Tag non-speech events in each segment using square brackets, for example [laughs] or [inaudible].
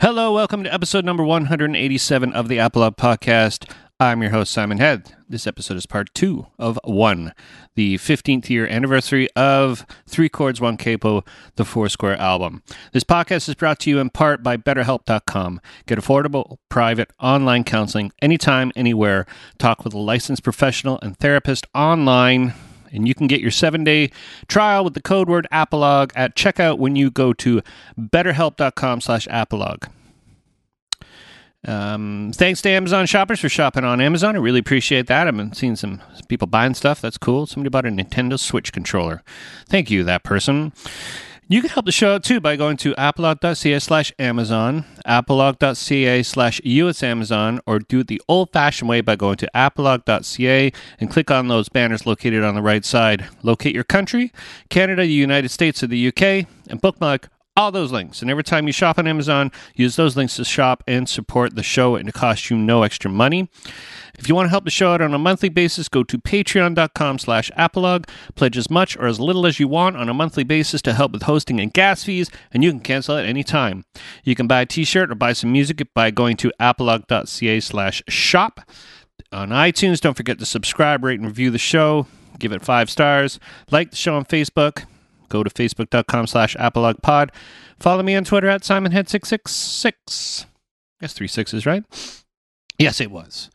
Hello, welcome to episode number 187 of the Apolog Podcast. I'm your host, Simon Head. This episode is part two of one, the 15th year anniversary of Three Chords, One Capo, the Foursquare album. This podcast is brought to you in part by BetterHelp.com. Get affordable, private, online counseling anytime, anywhere. Talk with a licensed professional and therapist online and you can get your seven day trial with the code word apolog at checkout when you go to betterhelp.com slash apolog um, thanks to Amazon shoppers for shopping on Amazon. I really appreciate that. I've been seeing some people buying stuff. That's cool. Somebody bought a Nintendo Switch controller. Thank you, that person. You can help the show out too by going to apolog.ca slash Amazon, apolog.ca slash US Amazon, or do it the old fashioned way by going to apolog.ca and click on those banners located on the right side. Locate your country, Canada, the United States, or the UK, and bookmark all those links. And every time you shop on Amazon, use those links to shop and support the show, and it costs you no extra money. If you want to help the show out on a monthly basis, go to patreon.com slash apolog. Pledge as much or as little as you want on a monthly basis to help with hosting and gas fees, and you can cancel at any time. You can buy a t-shirt or buy some music by going to apolog.ca slash shop. On iTunes, don't forget to subscribe, rate, and review the show. Give it five stars. Like the show on Facebook go to facebook.com slash apologpod. Follow me on Twitter at simonhead666. Guess three sixes, right? Yes, it was.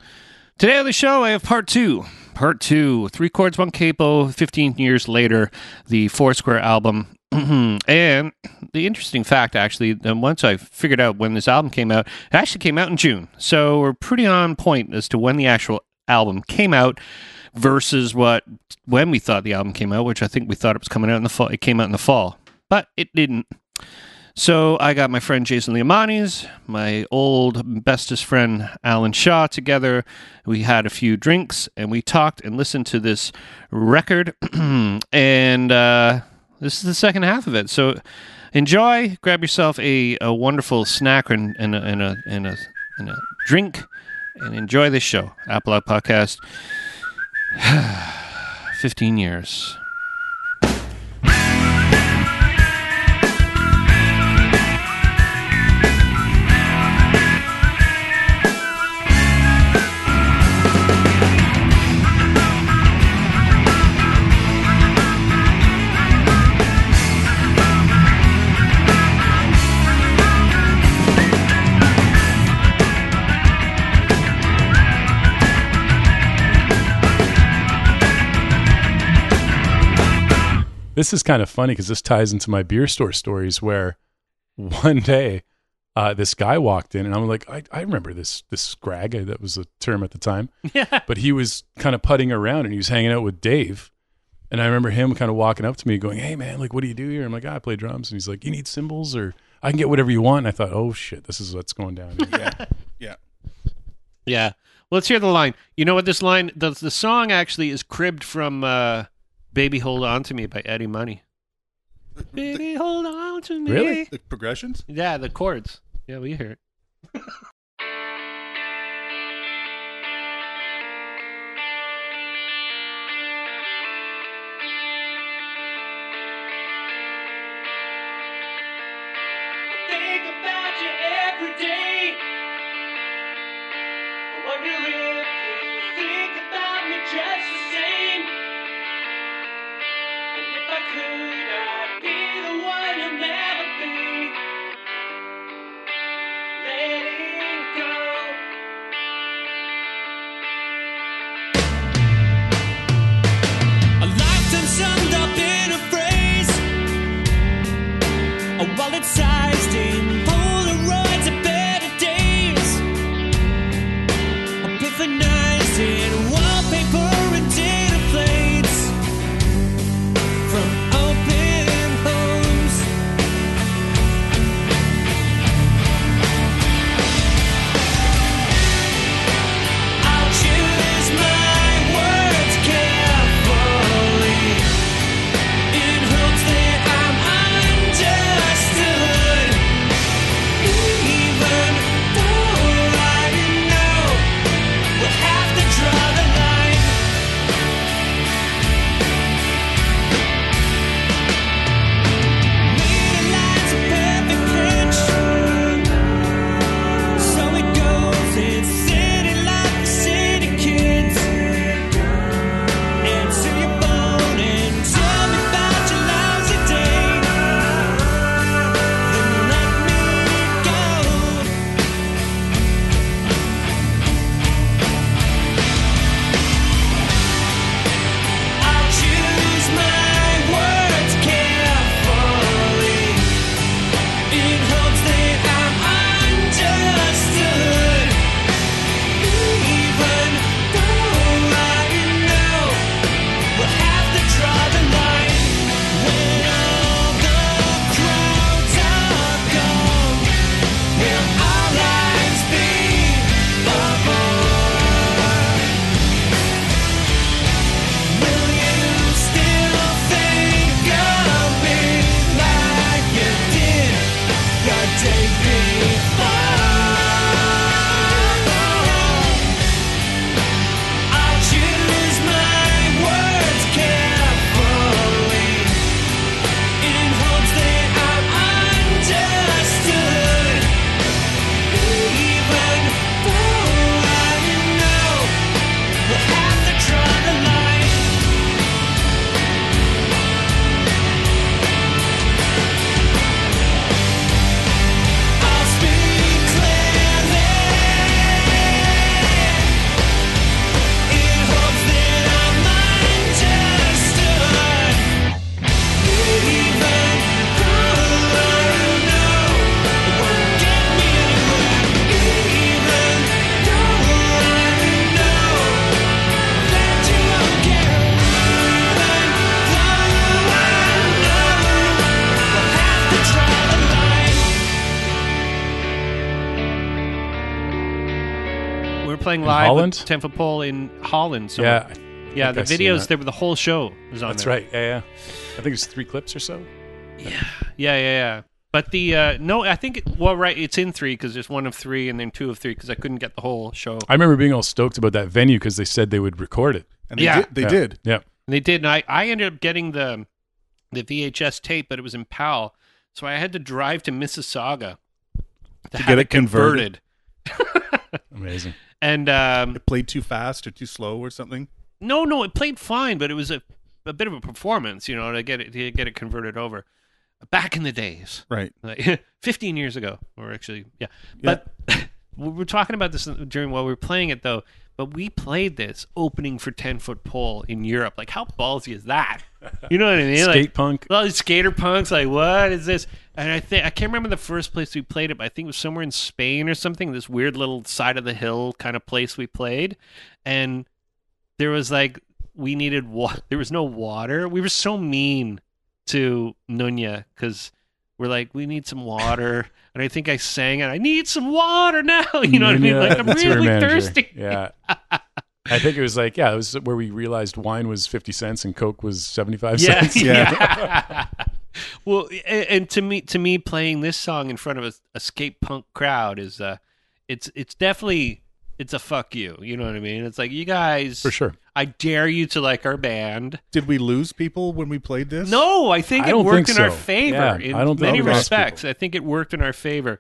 Today on the show, I have part two. Part two, Three Chords, One Capo, 15 years later, the Foursquare album. [clears throat] and the interesting fact, actually, once I figured out when this album came out, it actually came out in June. So we're pretty on point as to when the actual album came out versus what when we thought the album came out, which I think we thought it was coming out in the fall. It came out in the fall, but it didn't. So I got my friend Jason Liamanis, my old bestest friend Alan Shaw together. We had a few drinks and we talked and listened to this record. [clears throat] and uh, this is the second half of it. So enjoy. Grab yourself a, a wonderful snack and, and, a, and, a, and, a, and a drink and enjoy this show. Apolog Podcast. [sighs] 15 years. This is kind of funny because this ties into my beer store stories where one day uh, this guy walked in and I'm like, I, I remember this this scrag. That was a term at the time. [laughs] Yeah. But he was kind of putting around and he was hanging out with Dave. And I remember him kind of walking up to me going, Hey man, like what do you do here? I'm like, oh, I play drums. And he's like, You need cymbals or I can get whatever you want. And I thought, Oh shit, this is what's going down. [laughs] yeah. Yeah. Yeah. Well, let's hear the line. You know what this line the the song actually is cribbed from uh, Baby Hold On to Me by Eddie Money. Baby Hold On to Me. Really? The progressions? Yeah, the chords. Yeah, we hear it. A wallet live Holland? with Ten Foot Pole in Holland. So yeah, yeah. The I've videos, that. there were the whole show was on. that's there. right. Yeah, yeah. I think it's three clips or so. Yeah, yeah, yeah. Yeah. But the uh, no, I think it, well, right, it's in three because there's one of three and then two of three because I couldn't get the whole show. I remember being all stoked about that venue because they said they would record it. And they Yeah. did. They yeah. did. Yeah. And they did, and I, I ended up getting the the VHS tape, but it was in PAL, so I had to drive to Mississauga to, have get it it converted. [laughs] Amazing. And um, It played too fast or too slow or something. no, no, it played fine, but it was a, a bit of a performance, you know, to get it to get it converted over. Back in the days, Right. like [laughs] 15 years ago, or actually, yeah. Yeah. But [laughs] we were talking about this during while we were playing it, though. But we played this opening for 10 foot pole in Europe. Like, how ballsy is that? You know what I mean? [laughs] Like, Skate punk. all these skater punks like what is this and i think i can't remember the first place we played it but i think it was somewhere in spain or something this weird little side of the hill kind of place we played. And there was like we needed water [laughs] there was no water. We were so mean to nunya because we're like we need some water. [laughs] And i think i sang it i need some water now. [laughs] You know what i mean? Like i'm really thirsty. Yeah. I think it was like, yeah, it was where we realized wine was 50 cents and Coke was 75 yeah, cents. yeah. Well, and, and to me, to me, playing this song in front of a, a skate punk crowd is, uh, it's it's definitely it's a fuck you. You know what I mean? It's like you guys, For sure. I dare you to like our band. Did we lose people when we played this? No, I think I it worked think in our favor Yeah, in I don't many respects. I think it worked in our favor.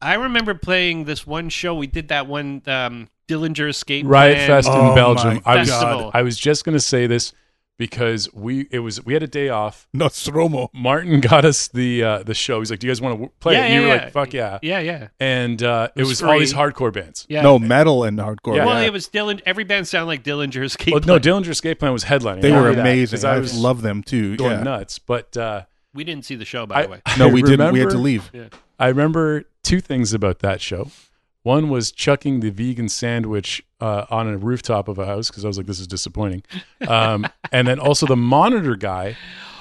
I remember playing this one show. We did that one um, Dillinger Escape Riot Plan Fest Oh in Belgium. I was I was just going to say this because we it was we had a day off. Nostromo. Martin got us the uh, the show. He's like, "Do you guys want to play?" Yeah, it? And you yeah, were yeah. like, "Fuck yeah!" Yeah, yeah, And uh, it was was all these hardcore bands. yeah. No, metal and hardcore. Yeah, well, yeah. it was Dillinger. Every band sounded like Dillinger Escape Well, no, Plan. Dillinger Escape Plan was headlining. They were knew that, amazing. 'cause I, I was love them too. going yeah. nuts. But uh, We didn't see the show, by I, the way. No, I [laughs] we didn't. We had to remember- leave. I remember two things about that show. One was chucking the vegan sandwich uh, on a rooftop of a house because I was like, "This is disappointing," [laughs] um, and then also the monitor guy,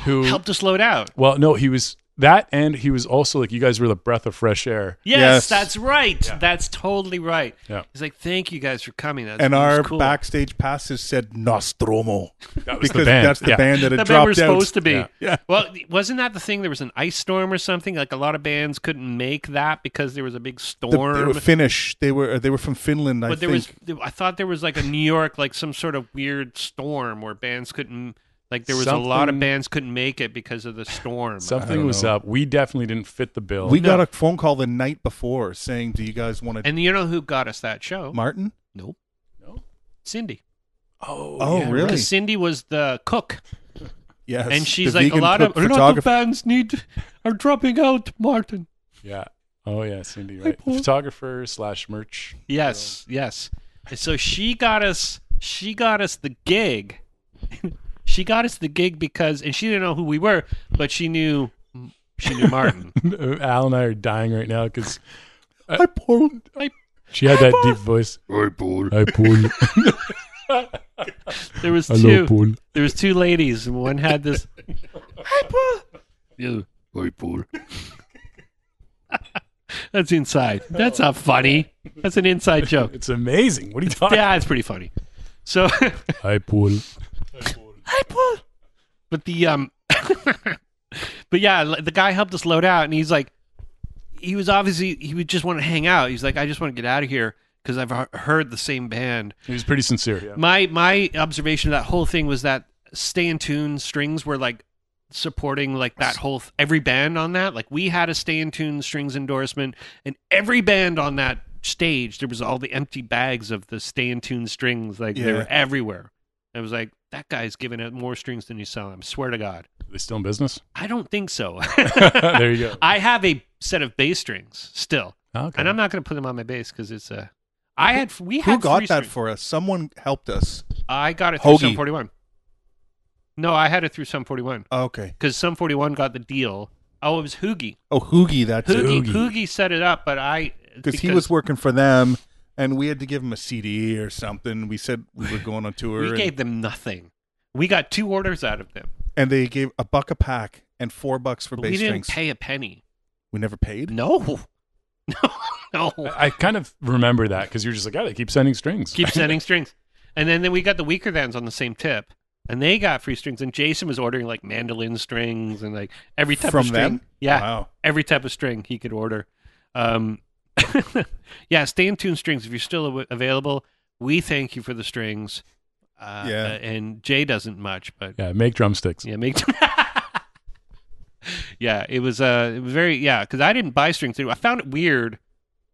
who Helped us load out. well, no, he was that, and he was also like, "You guys were the breath of fresh air." Yes, Yes. that's right. That's totally right. Yeah. He's like, thank you guys for coming. That's, And that was our cool. backstage passes said Nostromo That was because the band. that's the yeah. band that had the band dropped we're out. supposed to be. Yeah. Yeah. Well, wasn't that the thing? There was an ice storm or something. Like a lot of bands couldn't make that because there was a big The- storm. they were Finnish. They were they were from Finland. I but there think. was, I thought there was like a New York, like some sort of weird storm where bands couldn't. Like there was a lot of bands couldn't make it because of the storm. Something was know. up. We definitely didn't fit the bill. we No. got a phone call the night before saying, "Do you guys want to?" and you know who got us that show? Martin. nope. No? Cindy. oh, Oh, yeah, really? Because Cindy was the cook. Yes. and the she's like a lot of a lot of photographer. bands need are dropping out martin Yeah. Oh yeah, Cindy, right? Paul. Photographer slash merch. yes yes and so she got us she got us the gig she got us the gig because and she didn't know who we were but she knew she knew martin [laughs] Al and I are dying right now because uh, I Hi, Paul. she had that deep voice. Hi, Paul. Hi, Paul. [laughs] there was Hello, two Paul. there was two ladies and one had this hi paul yeah hi paul [laughs] that's inside that's not funny that's an inside joke It's amazing. What are you talking? yeah it's pretty funny so Hi, Paul. But the um, [laughs] but yeah, the guy helped us load out, and he's like, he was obviously he would just want to hang out. He's like, I just want to get out of here because I've heard the same band. He was pretty sincere. Yeah. My my observation of that whole thing was that Stay in Tune strings were like supporting like that whole th- every band on that. Like we had a Stay in Tune strings endorsement, and every band on that stage there was all the empty bags of the Stay in Tune strings. Like they were everywhere. I was like, that guy's giving out more strings than you sell him. Swear to God. Are they still in business? I don't think so. [laughs] [laughs] there you go. I have a set of bass strings still, Okay. and I'm not going to put them on my bass because it's a. I had we Who had got three that strings. for us? Someone helped us. I got it through Hoagie. Sum 41. No, I had it through Sum 41 Oh, okay. because Sum 41 got the deal. Oh, it was Hoogie. Oh, Hoogie. That's it. Hoogie. Hoogie. Hoogie set it up, but I because he was working for them, and we had to give them a CD or something. We said we were going on [laughs] tour, We and, gave them nothing. We got two orders out of them. and they gave a buck a pack and four bucks for But bass we didn't strings. pay a penny. we never paid. No, [laughs] no. no. I kind of remember that because you're just like, oh, they keep sending strings. Keep [laughs] sending strings. And then, then we got the Weakerthans on the same tip. And they got free strings. And Jason was ordering like mandolin strings and like every type From of string. them? Yeah. Wow. Every type of string he could order. Um, [laughs] yeah, stay in tune strings. If you're still available, we thank you for the strings. Uh, Yeah. uh, and Jay doesn't much, but yeah, make drumsticks. yeah, make. [laughs] yeah, it was uh, it was very yeah, because I didn't buy strings. I found it weird.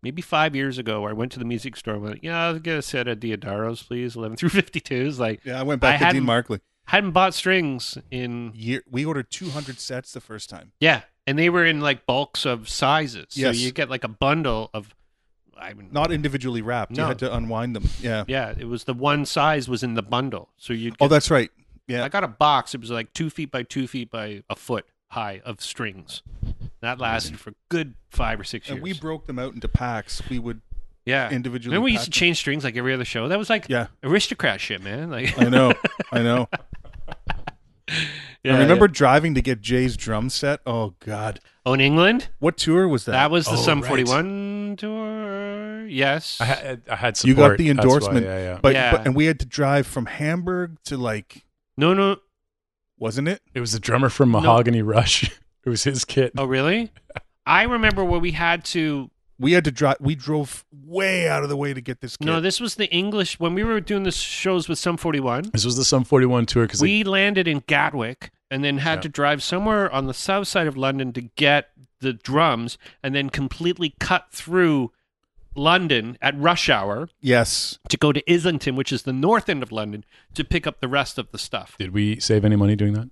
Maybe five years ago, where I went to the music store and went, yeah, I'll get a set of D'Addarios, please, eleven through fifty-twos. Like, Yeah, I went I back to Dean Markley. hadn't bought strings in Year, we ordered 200 sets the first time. yeah, and they were in like bulks of sizes. So Yes. you get like a bundle of. I mean, Not individually wrapped. No. You had to unwind them. Yeah. yeah, it was the one size was in the bundle, so you. Oh, that's right. Yeah. I got a box. It was like two feet by two feet by a foot high of strings. That lasted for good five or six years. And we broke them out into packs. We would yeah. individually. Remember we used to change strings like every other show? That was like Yeah. aristocrat shit, man. Like I know. I know. [laughs] yeah, I remember driving to get Jay's drum set. Oh God. yeah. Oh, in England? What tour was that? That was the Oh, Sum right. 41 tour. Yes. I had, I had support. You got the That's why, endorsement. yeah, yeah. But, Yeah. but and we had to drive from Hamburg to like no, no. wasn't it? It was the drummer from Mahogany Rush. [laughs] it was his kit. Oh, really? [laughs] I remember where we had to. We had to drive we drove way out of the way to get this kit. No, this was the English. When we were doing the shows with Sum 41, This was the Sum 41 tour because we landed in Gatwick and then had Yeah. to drive somewhere on the south side of London to get the drums and then completely cut through London at rush hour yes. to go to Islington, which is the north end of London, to pick up the rest of the stuff. did we save any money doing that?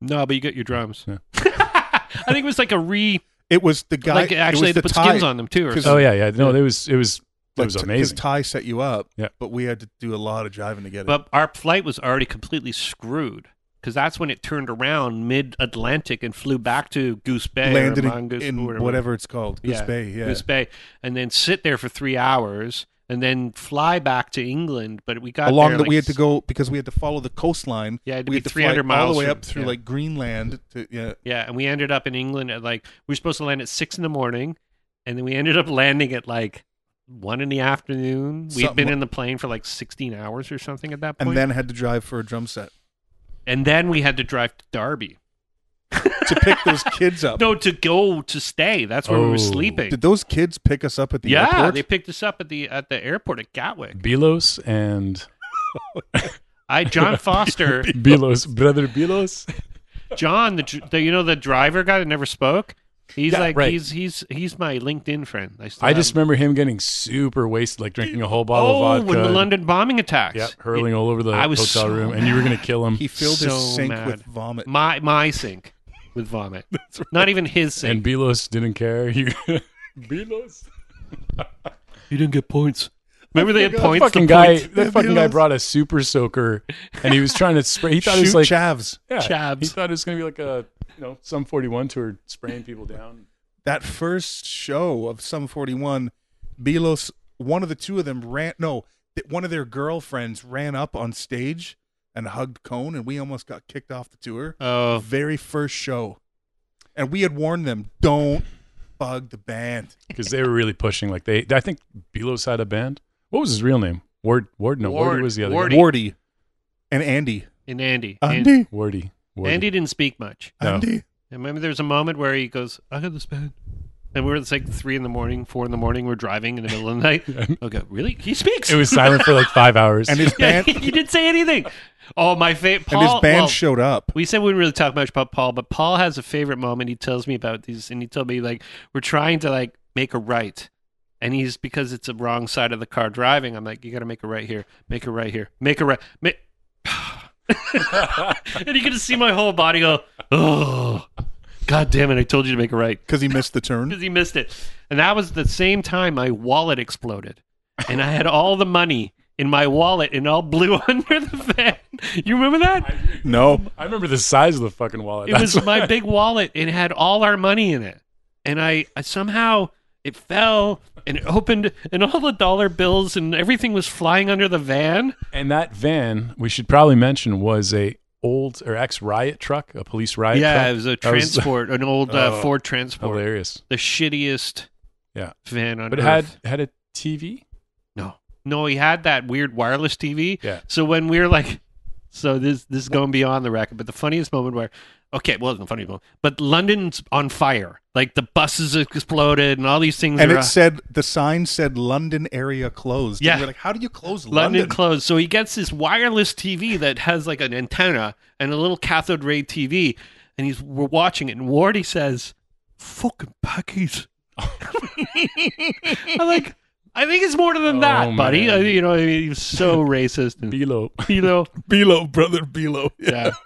No, but you get your drums. Yeah. [laughs] I think it was like a re, It was the guy like actually was they the put tie, skins on them too. Or 'Cause- Oh yeah, yeah. No, it was it was it like, was amazing. Ty set you up. Yeah. But we had to do a lot of driving to get it. But our flight was already completely screwed because that's when it turned around mid Atlantic and flew back to Goose Bay landed or in, Mongoose, in whatever. whatever it's called. Goose Yeah, Bay, yeah. Goose Bay, and then sit there for three hours and then fly back to England. But we got Along there, that like, we had to go because we had to follow the coastline. Yeah, had we be had to 300 fly all miles the way from- up through yeah. like Greenland. To, yeah, Yeah, and we ended up in England at like we were supposed to land at six in the morning, and then we ended up landing at like one in the afternoon. We'd Something been in the plane for like sixteen hours or something at that point, and then had to drive for a drum set and then we had to drive to Derby. To pick those kids up. No, to go to stay. That's where we Oh. were sleeping. Did those kids pick us up at the airport? yeah, airport? they picked us up at the at the airport at Gatwick. Belos and [laughs] I John [laughs] Foster, Belos, brother Belos. [laughs] John, the, the you know the driver guy that never spoke. He's Yeah, like right. he's he's he's my LinkedIn friend. I, still I have just him. remember him getting super wasted, like drinking a whole bottle oh of vodka. when the London bombing attacks. yeah, hurling all over the I was hotel so room, and you were gonna kill him. he filled So his sink mad. with vomit. My my sink with vomit. [laughs] Not even his sink. and Belos didn't care. [laughs] He, Belos, he didn't get points. Remember they oh had that points. fucking the guy, points- that fucking guy brought a super soaker, and he was trying to spray. He thought Shoot it was like chavs. yeah, Chavs. He thought it was gonna be like a you know Sum forty one tour spraying people down. That first show of Sum 41, Belos, one of the two of them ran. No, one of their girlfriends ran up on stage and hugged Cone, and we almost got kicked off the tour. Oh, Very first show, and we had warned them, don't bug the band. because they were really pushing. Like they, I think Belos had a band. What was his real name? Ward, Ward, no, Ward. Wardy was the other Wardy. guy. Wardy and Andy. and Andy. Andy. Andy, Wardy, Wardy. Andy didn't speak much. No. Andy. And remember, there was a moment where he goes, "I got this band," and we were it's like three in the morning, four in the morning. We're driving in the middle of the night. [laughs] Okay, really? He speaks. It was silent for like five hours. And his [laughs] band. he didn't say anything. Oh, my favorite. and his band showed up. We said we wouldn't really talk much about Paul, but Paul has a favorite moment. He tells me about these, and he told me like we're trying to like make a right, and he's because it's a wrong side of the car driving. I'm like, you got to make a right here, make a right here, make a right. Make... [laughs] and you can just see my whole body go, oh, god damn it! I told you to make it right because he missed the turn. [laughs] because he missed it. And that was the same time my wallet exploded, and I had all the money in my wallet, and all blew [laughs] under the van. You remember that? No, I remember the size of the fucking wallet. It That's was why- my big wallet. And it had all our money in it, and I, I somehow it fell and it opened, and all the dollar bills and everything was flying under the van. And that van, we should probably mention, was a old or ex riot truck, a police riot truck. yeah, it was a That was [laughs] transport, an old uh, Oh, Ford Transport, hilarious. the shittiest. Yeah. fan on But it earth. had had a TV. no, no. He had that weird wireless TV. Yeah. So when we were like, so this this is going beyond the record, but the funniest moment where, okay, well, it wasn't the funniest moment, but London's on fire. Like the buses exploded and all these things. And are, it said the sign said London area closed. Yeah. And we're like, how do you close London, London? closed. So he gets this wireless TV that has like an antenna and a little cathode ray TV, and he's we're watching it. And Wardy says, "Fucking packies." [laughs] I'm like, I think it's more than that, Oh, buddy. I, you know, I mean, he was so [laughs] racist and Bilo. Bilo. know, Below, brother, below. yeah. [laughs]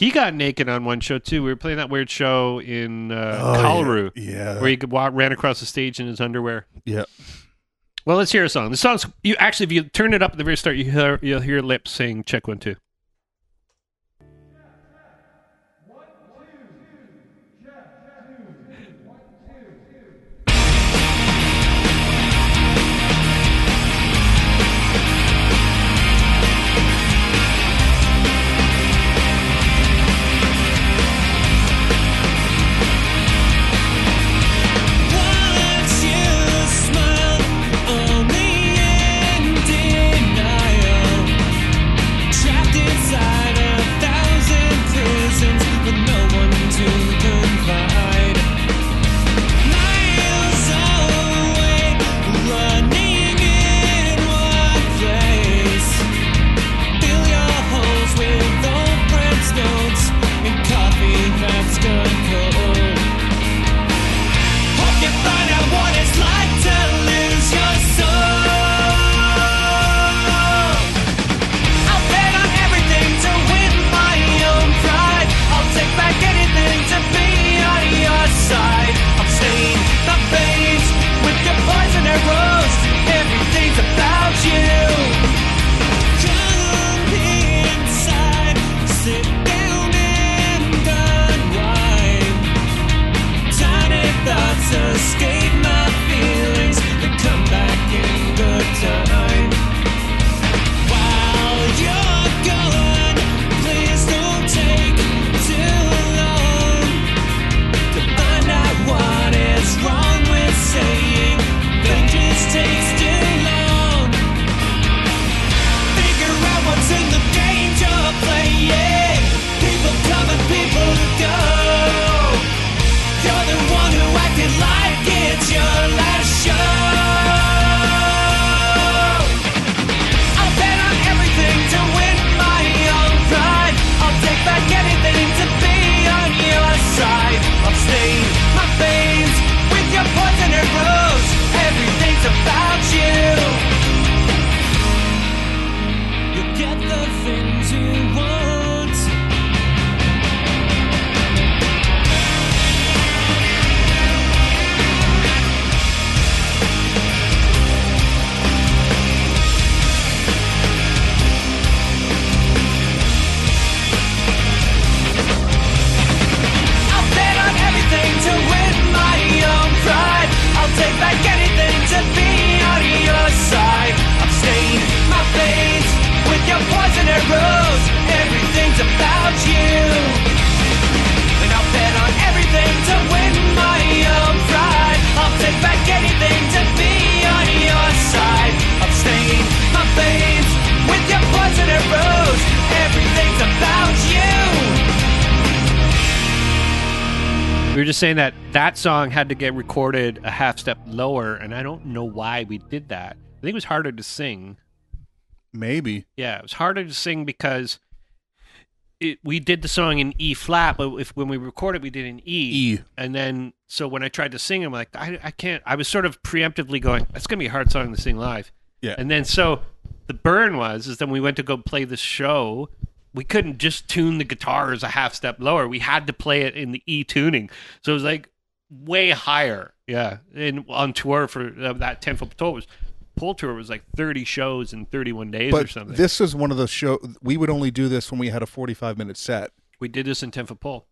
He got naked on one show too. We were playing that weird show in uh, Oh, Colorado Yeah. where he could walk, ran across the stage in his underwear. yeah. Well, let's hear a song. The song's you actually, if you turn it up at the very start, you hear you'll hear lips saying "check one two. Saying that that song had to get recorded a half step lower, and I don't know why we did that. I think it was harder to sing. Maybe. Yeah, it was harder to sing because it, we did the song in E flat, but if when we recorded, we did in E. E. And then, so when I tried to sing, I'm like, I, I can't. I was sort of preemptively going, it's gonna be a hard song to sing live. Yeah. And then, so the burn was is then we went to go play the show. We couldn't just tune the guitars a half step lower. We had to play it in the E tuning. So it was like way higher. Yeah. And on tour for uh, that 10 foot tour was Pull tour was like 30 shows in 31 days or something. this is one of the show. We would only do this when we had a 45 minute set. we did this in 10 foot pole.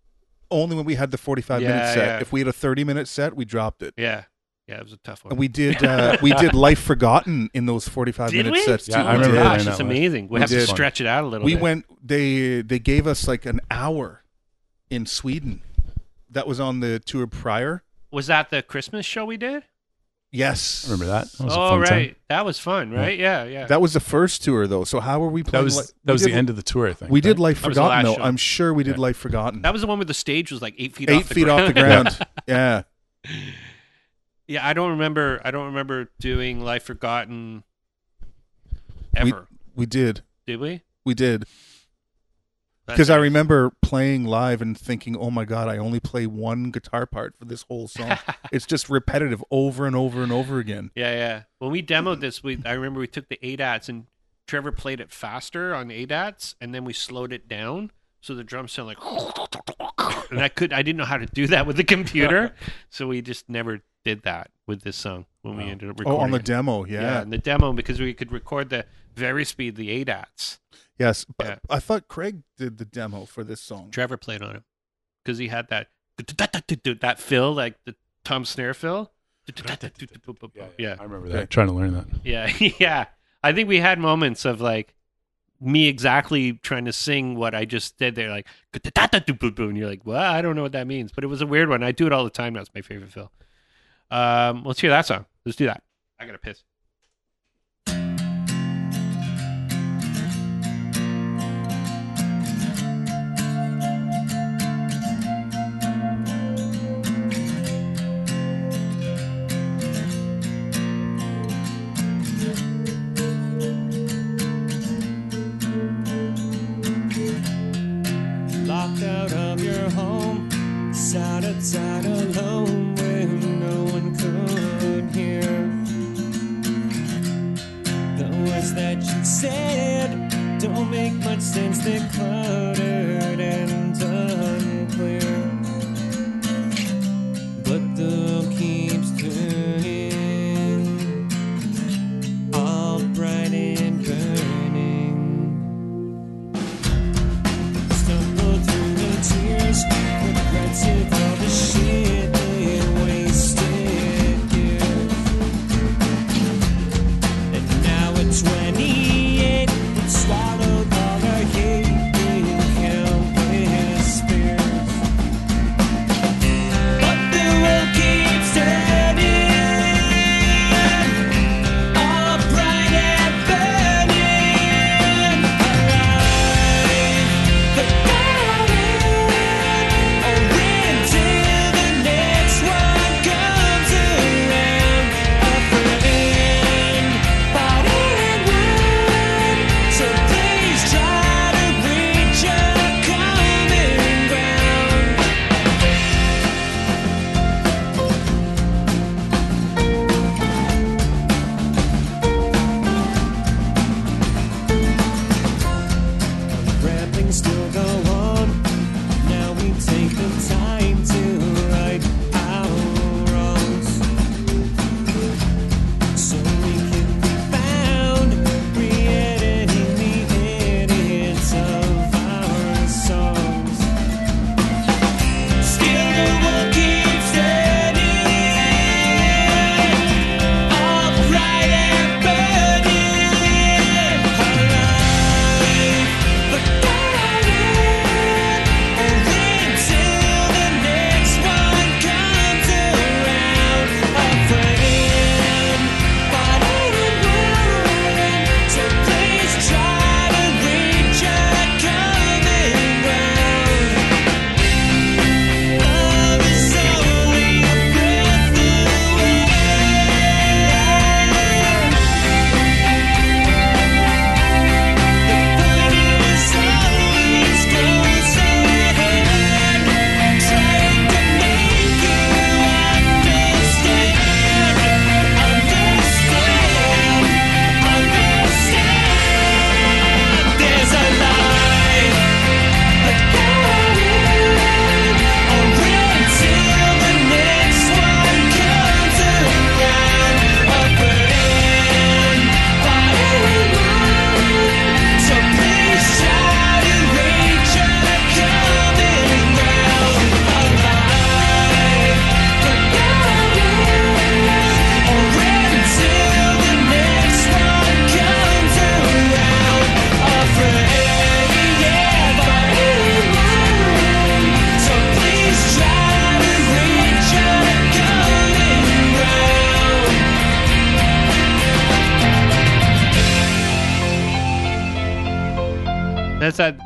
Only when we had the 45 Yeah, minute set. yeah. If we had a 30 minute set, we dropped it. Yeah. Yeah, it was a tough one. And we did uh, [laughs] we did Life Forgotten in those 45 Did minute we? sets too. I remember Gosh, that it's amazing. We, We have to stretch it out a little we bit. went they they gave us like an hour in Sweden. That was on the tour prior. Was that the Christmas show we did? Yes, I Remember that? That was a oh fun right, time. that was fun, right? Yeah, yeah. That was the first tour though. So how were we playing? That playing? was Li- that was the end of the tour. I think We did? Life That Forgotten last though. show. I'm sure we did Yeah. Life Forgotten. that was the one where the stage was like eight feet Eight off the feet ground. off the ground. [laughs] yeah. Yeah, I don't remember. I don't remember doing Life Forgotten ever. We did. Did we? We did. Because I remember playing live and thinking, "Oh my god, I only play one guitar part for this whole song. [laughs] it's just repetitive over and over and over again." Yeah, yeah. When we demoed this, we I remember we took the ADATs and Trevor played it faster on ADATs, and then we slowed it down so the drums sound like. And I could I didn't know how to do that with the computer, [laughs] so we just never did that with this song when we ended up Oh, recording. on the it. demo, yeah. yeah. in the demo because we could record the very speed the ADATs. Yes, but Yeah. I thought Craig did the demo for this song. Trevor played on it because he had that that fill like the Tom snare fill. Yeah, Yeah, I remember Okay. that. Trying to learn that. Yeah, [laughs] yeah. I think we had moments of like me exactly trying to sing what I just did there, like and you're like, well, I don't know what that means, but it was a weird one. I do it all the time. That's my favorite Phil. Um, let's hear that song. Let's do that. I gotta piss. Said don't make much sense, they're cluttered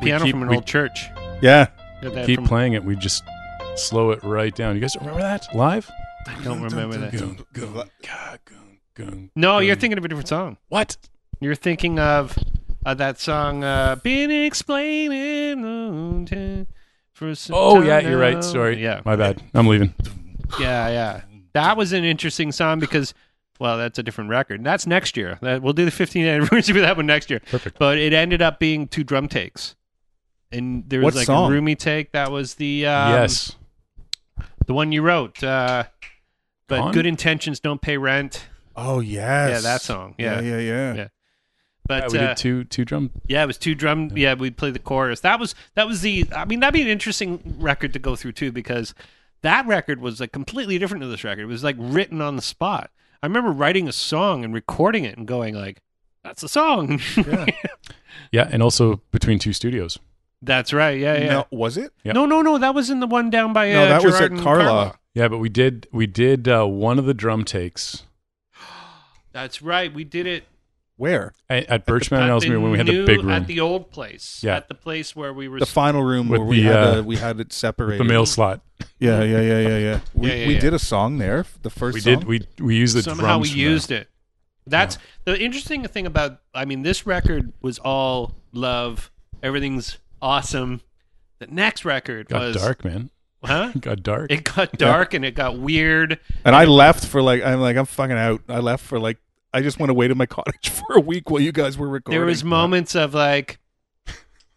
piano keep- from an we- old church. Yeah. Keep from- playing it. We just slow it right down. You guys remember that live? I don't remember that. Gung, gung, ga, gung, gung, No, you're thinking of a different song. What? You're thinking of uh, that song, uh, "Been Explaining for some Oh yeah, you're right. Sorry. Yeah, My bad. I'm leaving. yeah, yeah. That was an interesting song because, well, that's a different record. That's next year. That we'll do the 15th anniversary [laughs] of that one next year. Perfect. But it ended up being two drum takes, and there was What like song? a roomy take. That was the um, yes. the one you wrote. Uh, but Gone? good intentions don't pay rent. Oh yes. Yeah, that song. Yeah, Yeah, yeah, yeah. Yeah. But Yeah, we uh, did two two drum. Yeah, it was two drum. Yeah, we'd play the chorus. That was that was the. I mean, that'd be an interesting record to go through too, because that record was like completely different to this record. It was like written on the spot. I remember writing a song and recording it and going like, "That's a song." [laughs] Yeah. Yeah, and also between two studios. That's right. Yeah, yeah. No, was it? Yeah. No, no, no. That was in the one down by. No, uh, that was Gerrard at and Carlaw. Yeah, but we did we did uh, one of the drum takes [gasps] That's right. We did it at, Where? at Birchmount and at Ellesmere when we had the big room, at the old place. Yeah. at the place where we were. The final room With where we the, had uh, uh, we had it separated. the mail slot. Yeah, yeah, yeah, yeah, yeah. [laughs] We, Yeah, yeah, we yeah. did a song there. The first We song. did we we used the somehow we drums from used that. it. That's the interesting thing about. I mean, this record was all love. Everything's awesome. The next record Got was dark, man. huh? [laughs] Got dark. It got dark and it got weird. And I left for like I'm like I'm fucking out. I left for like I just went away to my [laughs] cottage for a week while you guys were recording. There was moments of like,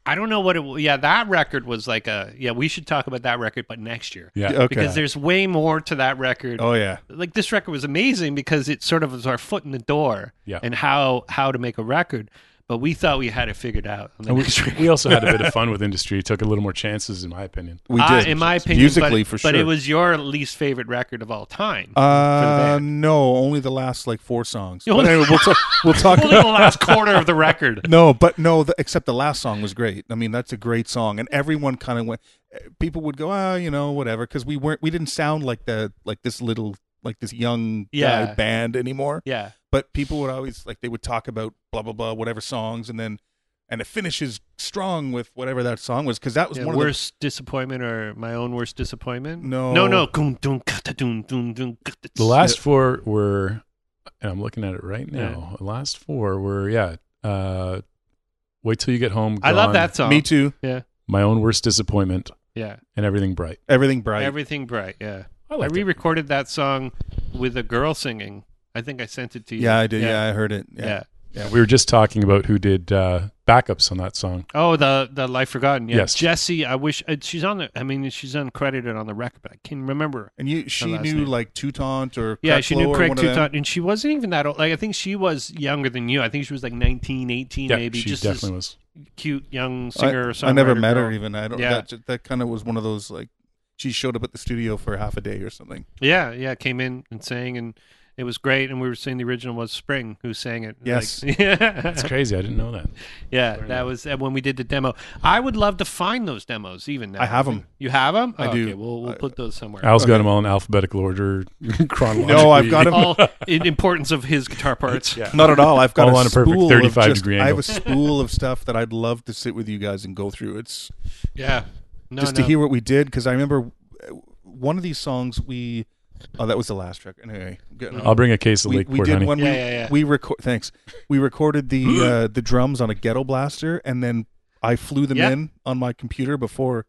I don't know what it. was. Yeah, that record was like a. Yeah, we should talk about that record, but next year yeah. Okay. because there's way more to that record. oh yeah. Like this record was amazing because it sort of was our foot in the door Yeah. and how how to make a record. But we thought we had it figured out. on the And we, [laughs] we also had a bit of fun with industry. Took a little more chances, in my opinion. We Uh, did. in my opinion, musically but, for sure. But it was your least favorite record of all time. uh for the band. no, only the last like four songs. But anyway, we'll, talk we'll talk Only the last [laughs] quarter of the record. No, but no, the, except the last song was great. I mean, that's a great song, and everyone kind of went. People would go, ah, you know, whatever, because we weren't, we didn't sound like the like this little like this young Yeah. guy band anymore. Yeah. But people would always like they would talk about blah blah blah whatever songs, and then and it finishes strong with whatever that song was because that was Yeah, one worst disappointment or my own worst disappointment? No. No, no. The last four were, and I'm looking at it right Yeah. now. The last four were, yeah. Uh, Wait till you get home. I love that song. me too. Yeah. My own worst disappointment Yeah. and everything bright. Everything bright. Everything bright. Yeah. I I re recorded that song with a girl singing. I think I sent it to you. yeah, I did. Yeah. Yeah. I heard it. Yeah. Yeah. We were just talking about who did uh, backups on that song. Oh, the the Life Forgotten. Yeah. Yes. Jesse. I wish uh, she's on the. I mean, she's uncredited on the record, but I can't remember. And you, she knew name. like Toutant or Yeah, she knew Creflo Craig one of them? Toutant, and she wasn't even that old. Like I think she was younger than you. I think she was like 19, 18 Yeah, maybe. she just definitely was. cute young singer. I, singer. I never songwriter met her even. I don't. Yeah. That that kind of was one of those like she showed up at the studio for half a day or something. Yeah, yeah, came in and sang, and it was great. And we were saying the original was Spring who sang it. Yes. Like- [laughs] yeah, That's crazy. I didn't know that. yeah. That was uh, when we did the demo. I would love to find those demos even now. I have them. You have them? I do. Okay, we'll we'll I- put those somewhere. Al's got Okay. them all in alphabetical order, [laughs] chronologically. No, I've got them All in importance of his guitar parts. Yeah. Not at all. I've got All a on a perfect 35 just, degree I have a spool of stuff that I'd love to sit with you guys and go through. It's Yeah. No, just no. to hear what we did because I remember uh, one of these songs we. Oh, that was the last track. Anyway, I'm getting- I'll bring a case of we, Lake we Port did Honey. one. Yeah, we yeah, yeah. we record. Thanks. We recorded the uh, the drums on a ghetto blaster, and then I flew them Yeah. in on my computer before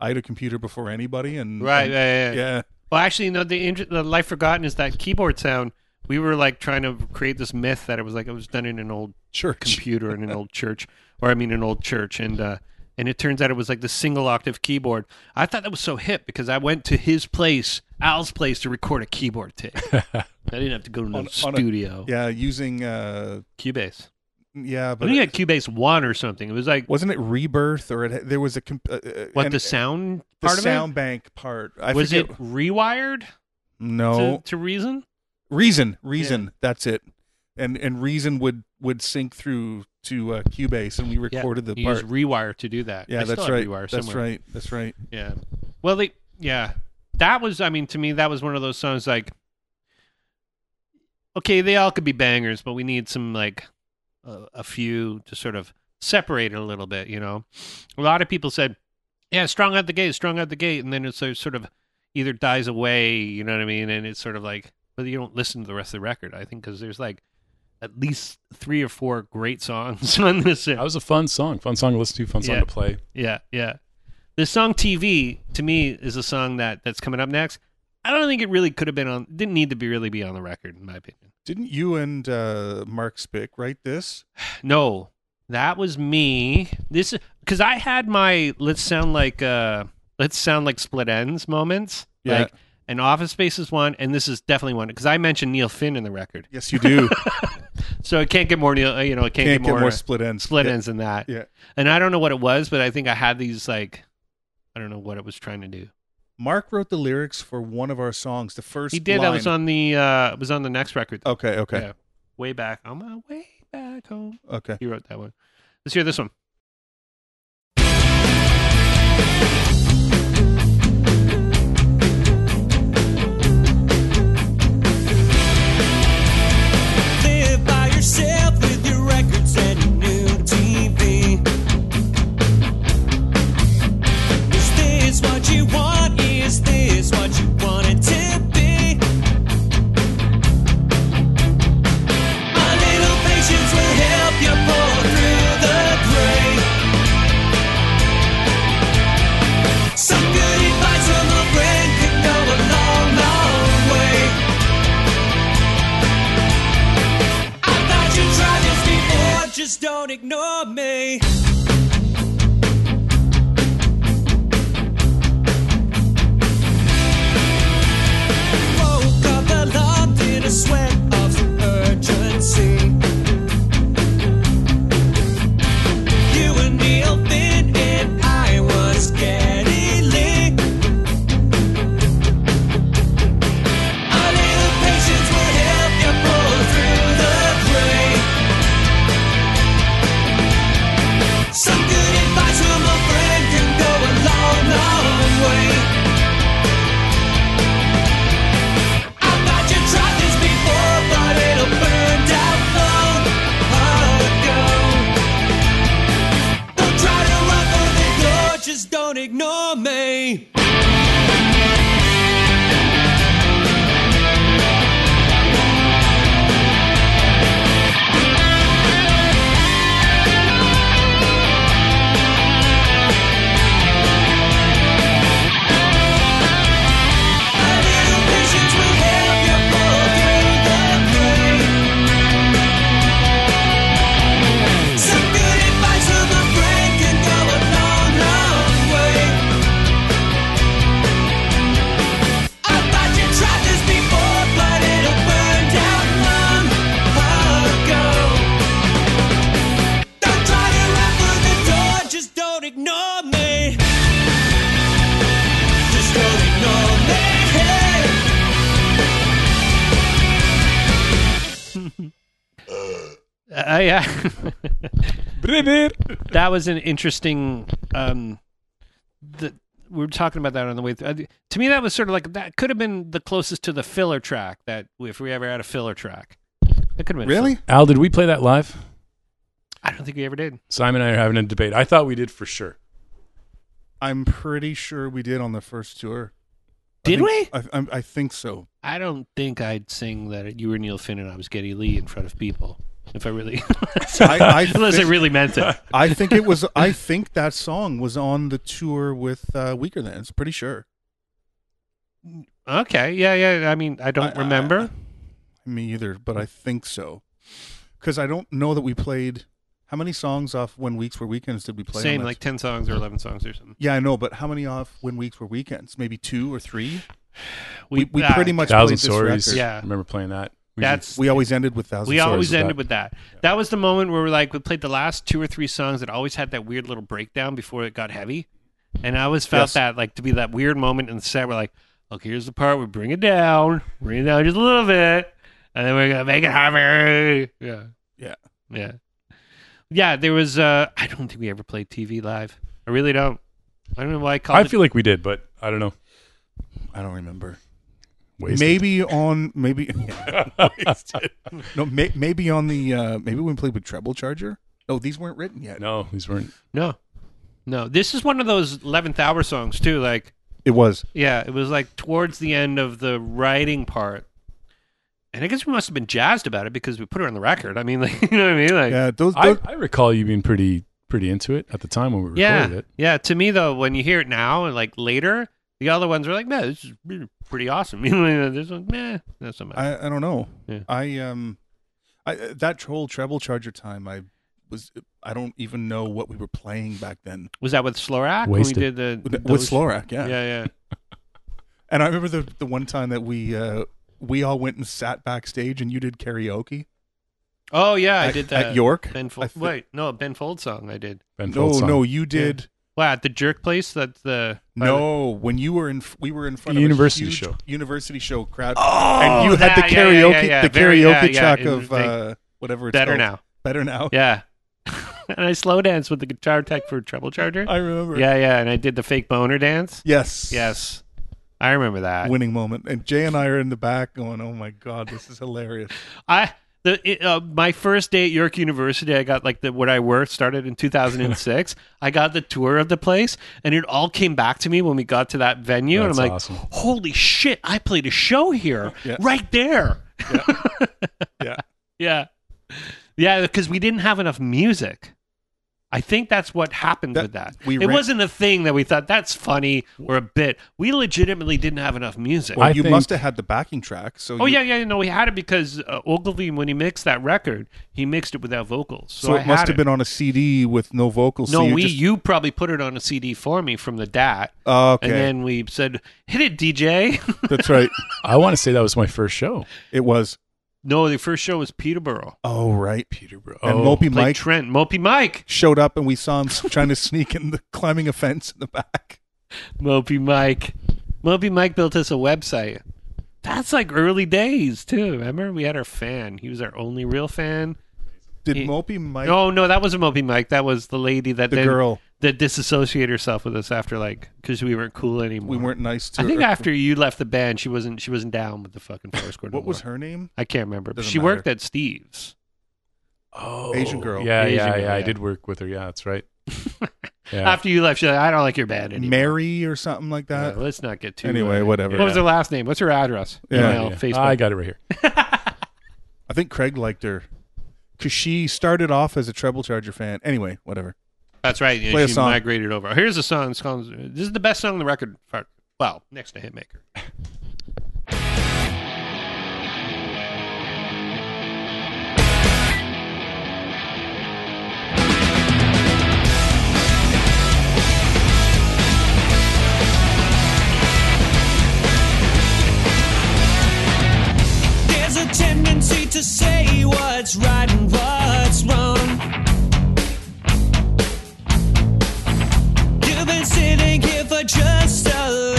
I had a computer before anybody. And Right. and- Yeah, yeah, yeah. yeah. Well, actually, no. The inter- the Life Forgotten is that keyboard sound. We were like trying to create this myth that it was like it was done in an old Church. computer in an old church, or I mean, an old church, and uh, and it turns out it was like the single octave keyboard. I thought that was so hip because I went to his place, Al's place, to record a keyboard tape. [laughs] I didn't have to go to no On- on a- studio. Yeah, using uh, Cubase. yeah, I but think you had Cubase one or something. It was like wasn't it Rebirth or it, there was a comp- uh, uh, what and the sound the part of it? sound bank part? I was. forget. It rewired no to, to Reason. Reason, Reason. That's it. And and Reason would would sync through to uh, Cubase, and we recorded the you part. use Rewire to do that. yeah, I that's right. Rewire That's somewhere. right. That's right. Yeah. Well, they yeah, that was. I mean, to me, that was one of those songs like, okay, they all could be bangers, but we need some like a, a few to sort of separate it a little bit. You know, a lot of people said, "Yeah, strong out the gate, strong out the gate," and then it's sort sort of either dies away. You know what I mean? And it's sort of like, but you don't listen to the rest of the record. I think because there's like at least three or four great songs [laughs] on this. That was a fun song. Fun song to listen to. Fun song Yeah. to play. Yeah, yeah. The song TV to me is a song that that's coming up next. I don't think it really could have been on. Didn't need to be really be on the record, in my opinion. Didn't you and uh, Mark Spick write this? [sighs] No, that was me. This because I had my let's sound like uh let's sound like Split Enz moments. Yeah. Like and Office Space is one, and this is definitely one because I mentioned Neil Finn in the record, Yes, you do. [laughs] so it can't get more You know, it can't, Can't get more, Split Enz. split Yeah. ends than that. Yeah. And I don't know what it was, but I think I had these like I don't know what it was trying to do. Mark wrote the lyrics for one of our songs. The first He did. That was on the uh was on the next record. Okay, okay, Yeah. Way back on my way back home. okay. He wrote that one. Let's hear this one. Don't ignore me. That was an interesting um the we were talking about that on the way through. To me, that was sort of like that could have been the closest to the filler track that if we ever had a filler track. It could have been Really? Al, did we play that live? I don't think we ever did. Simon and I are having a debate. I thought we did for sure. I'm pretty sure we did on the first tour. I Did think- we? I, I, I think so. I don't think I'd sing that you were Neil Finn and I was Geddy Lee in front of people. If I really, [laughs] I, I [laughs] unless I really meant it. I think it was. I think that song was on the tour with uh, Weakerthans. It's pretty sure. Okay, yeah, yeah. I mean, I don't I- I- remember. Me either, but I think so. Because I don't know that we played. How many songs off When Weeks Were Weekends did we play? Same, that like ten songs or eleven songs or something. Yeah, I know, but how many off When Weeks Were Weekends? Maybe two or three. We, we ah, pretty much Thousand played this Stories. record. Yeah. I remember playing that. We That's We always ended with Thousand we always ended that. with that. That was the moment where we like we played the last two or three songs that always had that weird little breakdown before it got heavy, and I always felt Yes. that like to be that weird moment in the set. We're like, okay, here's the part we bring it down, bring it down just a little bit, and then we're gonna make it heavy. Yeah, Yeah. yeah, yeah. There was. uh I don't think we ever played TV live. I really don't. I don't know why I called I it. feel like we did, but I don't know. I don't remember. Wasted. Maybe on maybe [laughs] [laughs] no may, maybe on the uh maybe when we played with Treble Charger Oh, these weren't written yet. No, these weren't. No, no. This is one of those eleventh hour songs too. Like, It was. yeah, it was like towards the end of the writing part, and I guess we must have been jazzed about it because we put it on the record. I mean, [laughs] like, you know what I mean? Like, Yeah, those. I, I recall you being pretty pretty into it at the time when we recorded yeah, it. yeah. To me though, when you hear it now and like later, the other ones are like, man, this is pretty awesome. [laughs] You know, this one, meh, not so much. I, I don't know. Yeah. I um, I that whole treble charger time. I was. I don't even know what we were playing back then was that with Slorak Wasted. when we did the with, those- with Slorak. Yeah. Yeah, yeah. [laughs] And I remember the the one time that we uh we all went and sat backstage and you did karaoke. Oh yeah, I did that at York. Ben I Fold. thi- Wait, no, Ben Fold song I did. Ben No, Folds song. no, you did. Well, at the Jerk Place. That's the No, when you were in, we were in front of The of university a huge show. university show crowd, Oh, and you had the that- yeah, yeah, karaoke, yeah, yeah. the Very- karaoke yeah, yeah. track It of uh, whatever it's better called. now. better now. Yeah. [laughs] and I slow danced with the guitar tech for Treble Charger. I remember. yeah, yeah, and I did the fake boner dance. Yes. Yes, I remember that. Winning moment, and Jay and I are in the back going, "Oh my god, this is hilarious." I the uh, my first day at York University, I got like the what I worked started in 2006. [laughs] I got the tour of the place, and it all came back to me when we got to that venue, That's and I'm like, awesome. "Holy shit! I played a show here, [laughs] Yeah. right there." Yeah. [laughs] Yeah, yeah, because we didn't have enough music. I think that's what happened That- with that. we it ran- wasn't a thing that we thought that's funny or a bit. We legitimately didn't have enough music. Well, I you think- must have had the backing track. So Oh you- yeah, yeah, no, we had it because uh, Ogilvy, when he mixed that record, he mixed it without vocals. So, So, I it must have it. been on a CD with no vocals. No, so you we just- you probably put it on a CD for me from the DAT, Oh, okay, and then we said, "Hit it, DJ." that's [laughs] right. I want to say that was my first show. It was. No, the first show was Peterborough. Oh right. Peterborough. And Oh, Mopey Mike Trent, Mopey Mike, showed up, and we saw him [laughs] trying to sneak in the climbing a fence in the back. Mopey Mike, Mopey Mike built us a website. That's like early days too. Remember, we had our fan. He was our only real fan. Did He- Mopey Mike, No, no, that wasn't Mopey Mike. That was the lady that the girl, that disassociate herself with us after like because we weren't cool anymore. we weren't nice to I think her. after you left the band, she wasn't she wasn't down with the fucking Foursquare. no What was her name? I can't remember. But Doesn't she matter. worked at Steve's. Oh, Asian girl. Yeah, Asian yeah, girl, yeah. I did work with her. Yeah, that's right. [laughs] Yeah. After you left, she's like, I don't like your band anymore. Mary or something like Yeah, that. let's not get too. Anyway, whatever. What was her last name? What's her address? Yeah. Email, Yeah. Facebook. I got it right here. [laughs] I think Craig liked her because she started off as a treble charger fan. Anyway, whatever. That's right. Yeah, Play a she song. migrated over. Here's a song. It's called, this is the best song on the record. for- Well, next to Hitmaker. There's a tendency to say what's right and what's just a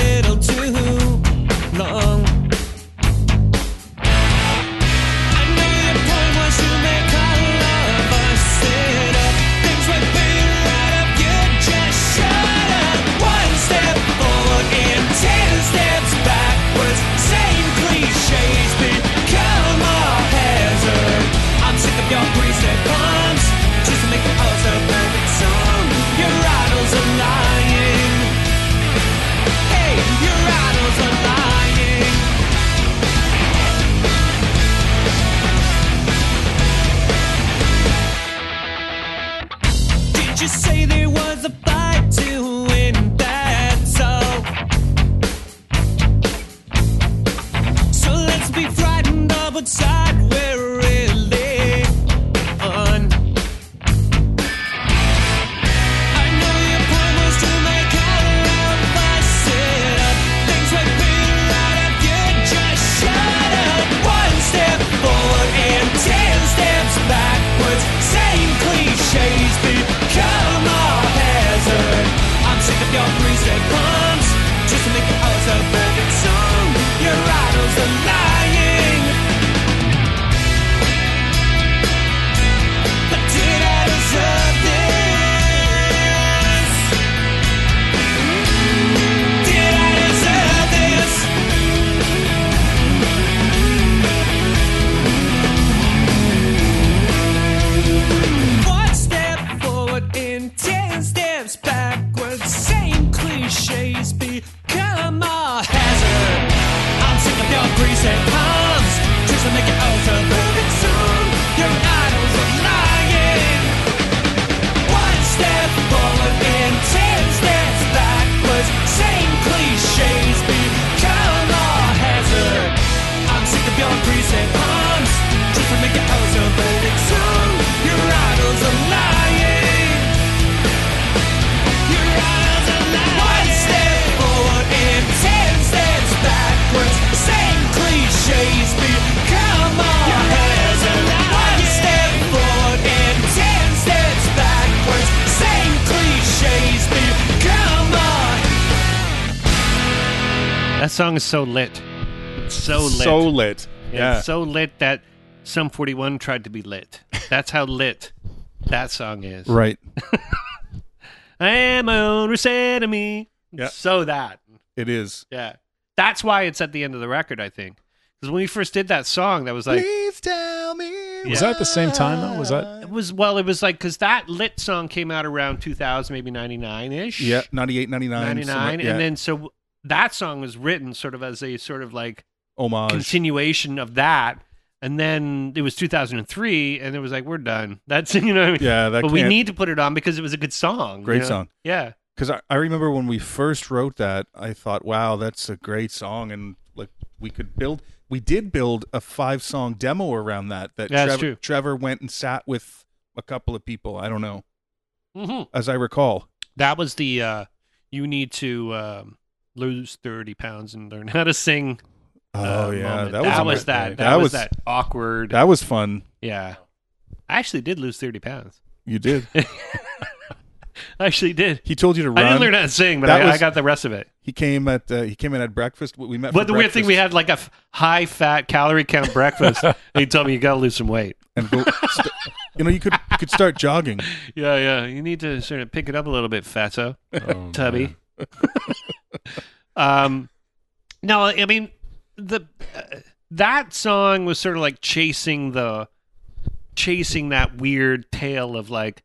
song is so lit. It's so lit. So lit. Yeah. It's so lit that Sum 41 tried to be lit. That's how lit that song is. right. I am my own worst enemy. Yeah. So that. It is. Yeah. That's why it's at the end of the record, I think. Because when we first did that song, that was like, Please tell me. Was that at the same time though? Was that it was, well, it was like, because that lit song came out around 2000, maybe 99 ish. Yeah, 98, 99. 99. somewhere- yeah. And then so that song was written sort of as a sort of like homage. continuation of that. And then it was 2003, and it was like, we're done. That's, [laughs] you know, what I mean? Yeah, that but we can't- need to put it on because it was a good song. Great you know? song. Yeah. because I, I remember when we first wrote that, I thought, wow, that's a great song, and like we could build. We did build a five song demo around that. That Yeah, Trevor, true. Trevor went and sat with a couple of people. I don't know, hmm as I recall. That was the, uh, you need to um, lose 30 pounds and learn how to sing. uh, Oh yeah, moment. that was that was that. That, that was, was- that awkward. that was fun. yeah. I actually did lose 30 pounds. You did. [laughs] I actually did. He told you to run. I didn't learn how to sing, but I, I got the rest of it. He came at uh, he came in at breakfast. We met. But for the weird thing, we had like a f- high fat calorie count [laughs] breakfast. and he told me you got to lose some weight. and go, st- you know you could you could start jogging. [laughs] Yeah, yeah. You need to sort of pick it up a little bit, fatso, oh, tubby. man. Um, no, I mean the uh, that song was sort of like chasing the chasing that weird tale of like,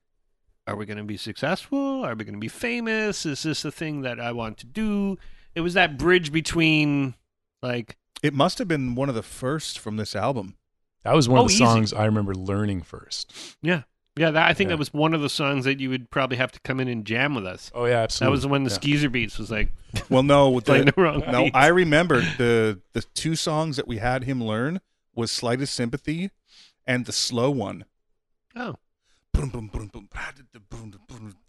are we going to be successful? Are we going to be famous? Is this the thing that I want to do? It was that bridge between like It must have been one of the first from this album. That was one Oh, of the easy. songs I remember learning first. yeah. Yeah, that, I think Yeah. that was one of the songs that you would probably have to come in and jam with us. Oh yeah, absolutely. That was when the Yeah. Skeezer Beats was like [laughs] Well, no, the, [laughs] the wrong no, beats. I remember the the two songs that we had him learn was "Slightest Sympathy" and the slow one. Oh.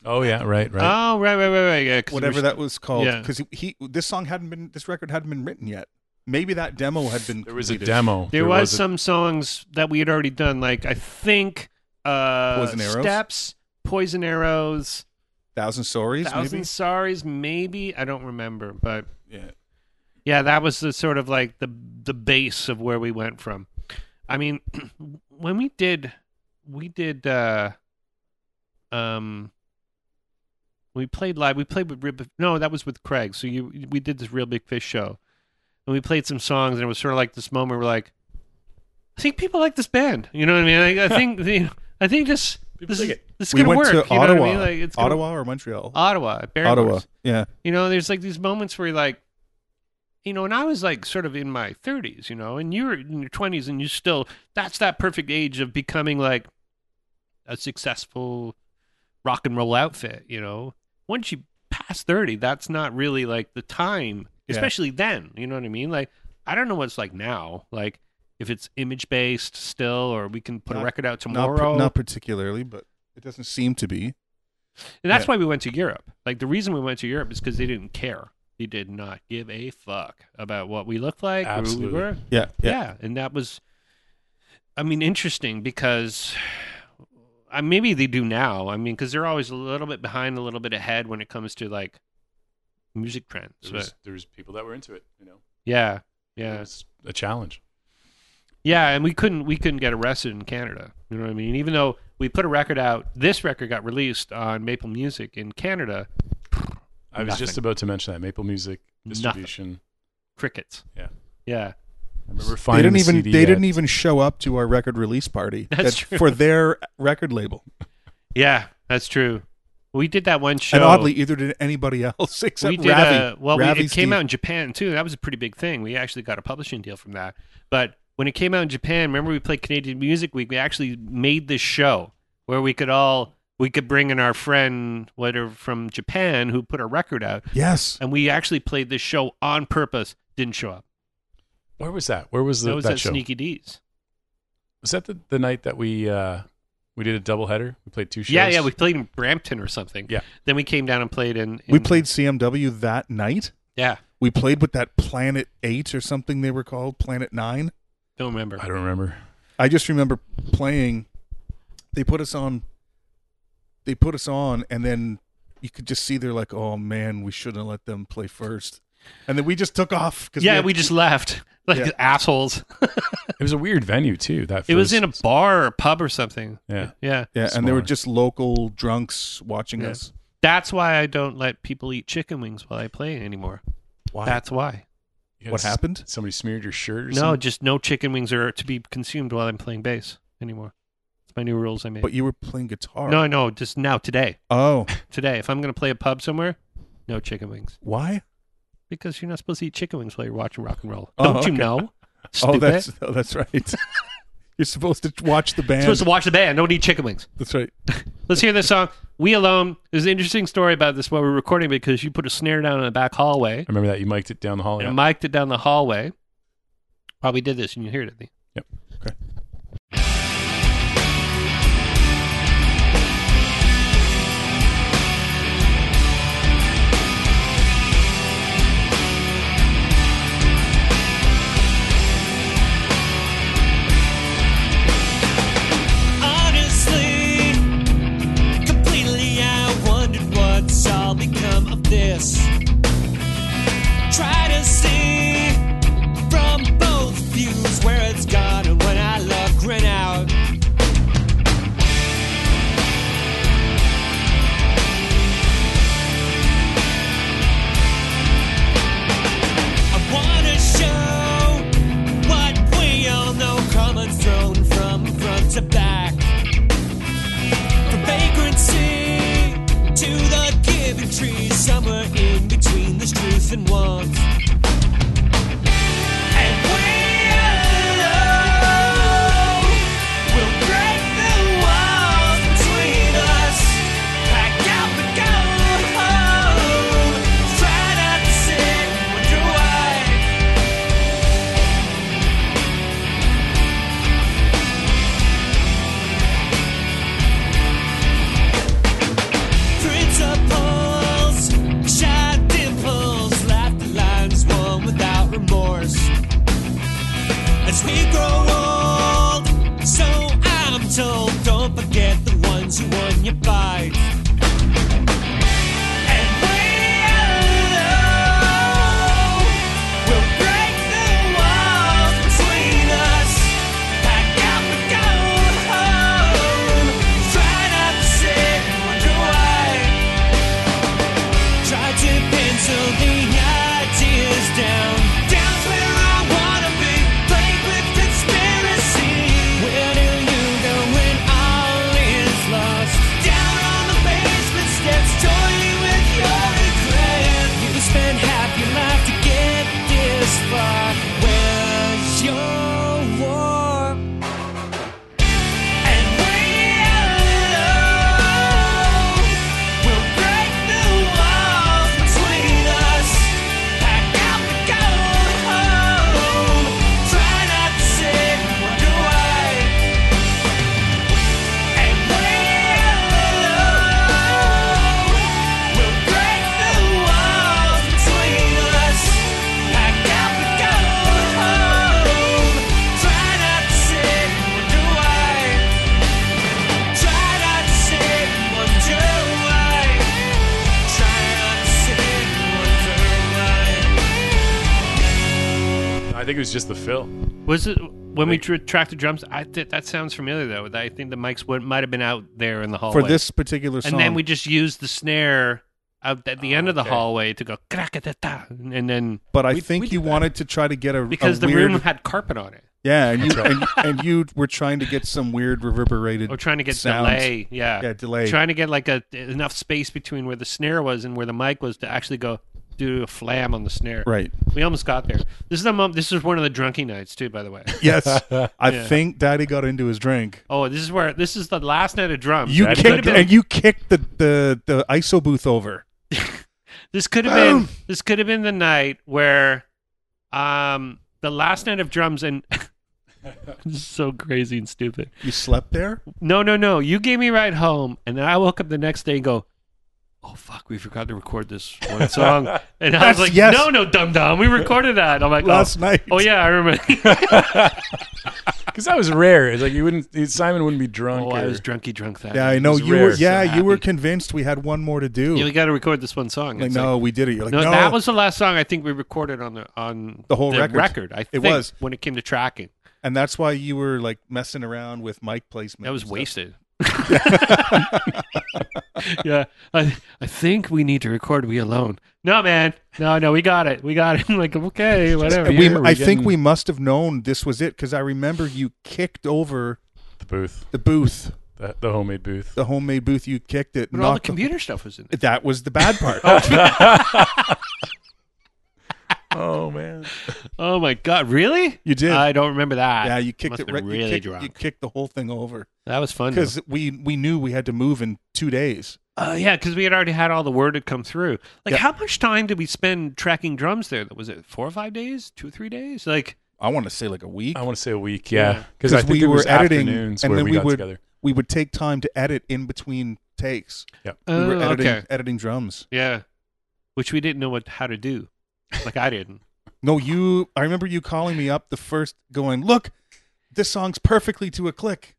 Oh yeah, right, right. Oh, right, right, right, right. Yeah, 'cause Whatever that was called, yeah. because he, this song hadn't been, this record hadn't been written yet. Maybe that demo had been. there was a demo. There, was, a- some songs that we had already done, like I think uh, Poison Arrows? Steps, Poison Arrows, Thousand Stories, Thousand maybe. Sorries, maybe I don't remember, but Yeah, yeah, that was the sort of like the the base of where we went from. I mean, [clears throat] when we did, we did, uh um, we played live. We played with Rib. No, that was with Craig. So you, we did this Reel Big Fish show, and we played some songs, and it was sort of like this moment. Where we're like, I think people like this band. You know what I mean? I, I think, [laughs] know, I think this this is, it. this is we gonna went work. to you know Ottawa, what I mean? Like, it's gonna- Ottawa or Montreal. Ottawa, Barrie Ottawa. Yeah, You know, there's like these moments where you're like, you know, and I was like sort of in my 30s, you know, and you're in your 20s and you still, that's that perfect age of becoming like a successful rock and roll outfit, you know. Once you pass 30, that's not really like the time, Yeah. especially then, you know what I mean? Like, I don't know what it's like now. Like, if it's image based still, or we can put a record out tomorrow. par- not particularly, but it doesn't seem to be. And that's Yeah. why we went to Europe. Like the reason we went to Europe is because they didn't care. They did not give a fuck about what we looked like, or who we were. Yeah, Yeah. yeah. and that was, I mean, interesting because, uh, maybe they do now. I mean, because they're always a little bit behind, a little bit ahead when it comes to like music trends. there was, But there was people that were into it. You know, yeah, it yeah, was a challenge. Yeah, and we couldn't we couldn't get arrested in Canada. You know what I mean? Even though we put a record out, this record got released on Maple Music in Canada. I was just about to mention that Maple Music Nothing. distribution. Crickets. Yeah. Yeah. I remember They didn't the even CD they at- didn't even show up to our record release party [laughs] That's that- true. for their record label. [laughs] Yeah, that's true. We did that one show. And oddly, either did anybody else [laughs] except we did. Ravi. uh, well, we, Ravi it came out in Japan too. That was a pretty big thing. We actually got a publishing deal from that. But when it came out in Japan, remember we played Canadian Music Week. We actually made this show where we could all we could bring in our friend whatever from Japan who put a record out, Yes, and we actually played this show on purpose. Didn't show up. Where was that? Where was the, that was that at show? Sneaky Dee's. Was that the, the night that we uh, we did a double header? We played two shows. Yeah, yeah. We played in Brampton or something. Yeah. Then we came down and played in. we played CMW that night. Yeah. We played with that Planet Eight or something they were called, Planet Nine. Don't remember. I don't remember. I just remember playing. They put us on. They put us on, and then you could just see they're like, "Oh man, we shouldn't have let them play first. and then we just took off. Cause Yeah, had- we just left [laughs] like Yeah. assholes. [laughs] It was a weird venue too. That it was first- in a bar or pub or something. Yeah. Yeah. yeah, and there were Smaller. just local drunks watching Yeah. us. That's why I don't let people eat chicken wings while I play anymore. Why? That's why. You had what s- happened? Somebody smeared your shirt or No, something? just no chicken wings are to be consumed while I'm playing bass anymore. It's my new rules I made. But you were playing guitar. no, no, just now today. Oh, [laughs] Today, if I'm going to play a pub somewhere, no chicken wings why? because you're not supposed to eat chicken wings while you're watching rock and roll. Oh, Don't you okay. know? [laughs] Oh, stupid. Oh, that's oh, that's right. [laughs] You're supposed to watch the band. supposed to watch the band. Don't eat chicken wings. that's right. [laughs] Let's hear this song. We Alone. There's an interesting story about this while we were recording because you put a snare down in the back hallway I remember that you mic'd it down the hallway. and Yeah. mic'd it down the hallway. Probably did this and you hear it. I think. Yep. Was it when we tr- tracked the drums? I th- that sounds familiar though. I think the mics would, might have been out there in the hallway For this particular song, and then we just used the snare out at the ah, end of the okay. hallway to go crack-a-da-da, and then but I we- think we you did that. wanted to try to get a because a the weird, room had carpet on it, yeah, and you and, and you were trying to get some weird reverberated. or trying to get sounds. delay, yeah, Yeah, delay. trying to get like a enough space between where the snare was and where the mic was to actually go do a flam on the snare. Right. We almost got there. This is the mom. This is one of the drunky nights too, by the way. [laughs] Yes, [laughs] I Yeah. think Daddy got into his drink. Oh, this is where this is the last night of drums. You Daddy kicked and you kicked the the the ISO booth over. [laughs] This could have been this could have been the night where um the last night of drums and this is so crazy and stupid. You slept there. No, no, no. You gave me a ride home and then I woke up the next day and go, Oh fuck, we forgot to record this one song. [laughs] And I was like, yes. No, no, dum dum. We recorded that. I'm like, oh, Last oh. night. Oh yeah, I remember. [laughs] Because that was rare. It's like you wouldn't. Simon wouldn't be drunk. Oh, I was drunky drunk that. Yeah, night. I know you rare, were. so Yeah, you were convinced we had one more to do. Yeah, we got to record this one song. like, no, we did it. You're like, no, no, that was the last song I think we recorded on the on The whole record. I It think, was. when it came to tracking. and that's why you were like messing around with mic placement. That was wasted. [laughs] yeah, I I think we need to record "We Alone." No, man, no, no, we got it, we got it. [laughs] I'm like, okay, whatever. We, Here, we I think we must have known this was it because I remember you kicked over the booth, the booth, the, the homemade booth. the homemade booth. You kicked it. But all the knocked computer stuff was in it. That was the bad part. [laughs] oh man, [laughs] Oh my god, really? You did. I don't remember that. yeah, you kicked Must it have right. been you really kicked, drunk. You kicked the whole thing over that was fun. because we we knew we had to move in two days. Uh, yeah, because we had already had all the word had come through. Like, Yeah. how much time did we spend tracking drums there? Was it four or five days, two or three days? Like, I want to say like a week. I want to say a week. Yeah. Yeah, because I 'Cause think we it were was editing, afternoons and then we, we got would- together. we would take time to edit in between takes. Yeah, we were Oh, editing okay. editing drums. yeah, which we didn't know what how to do. Like I didn't. No, you. I remember you calling me up the first, going, "Look, this song's perfectly to a click,"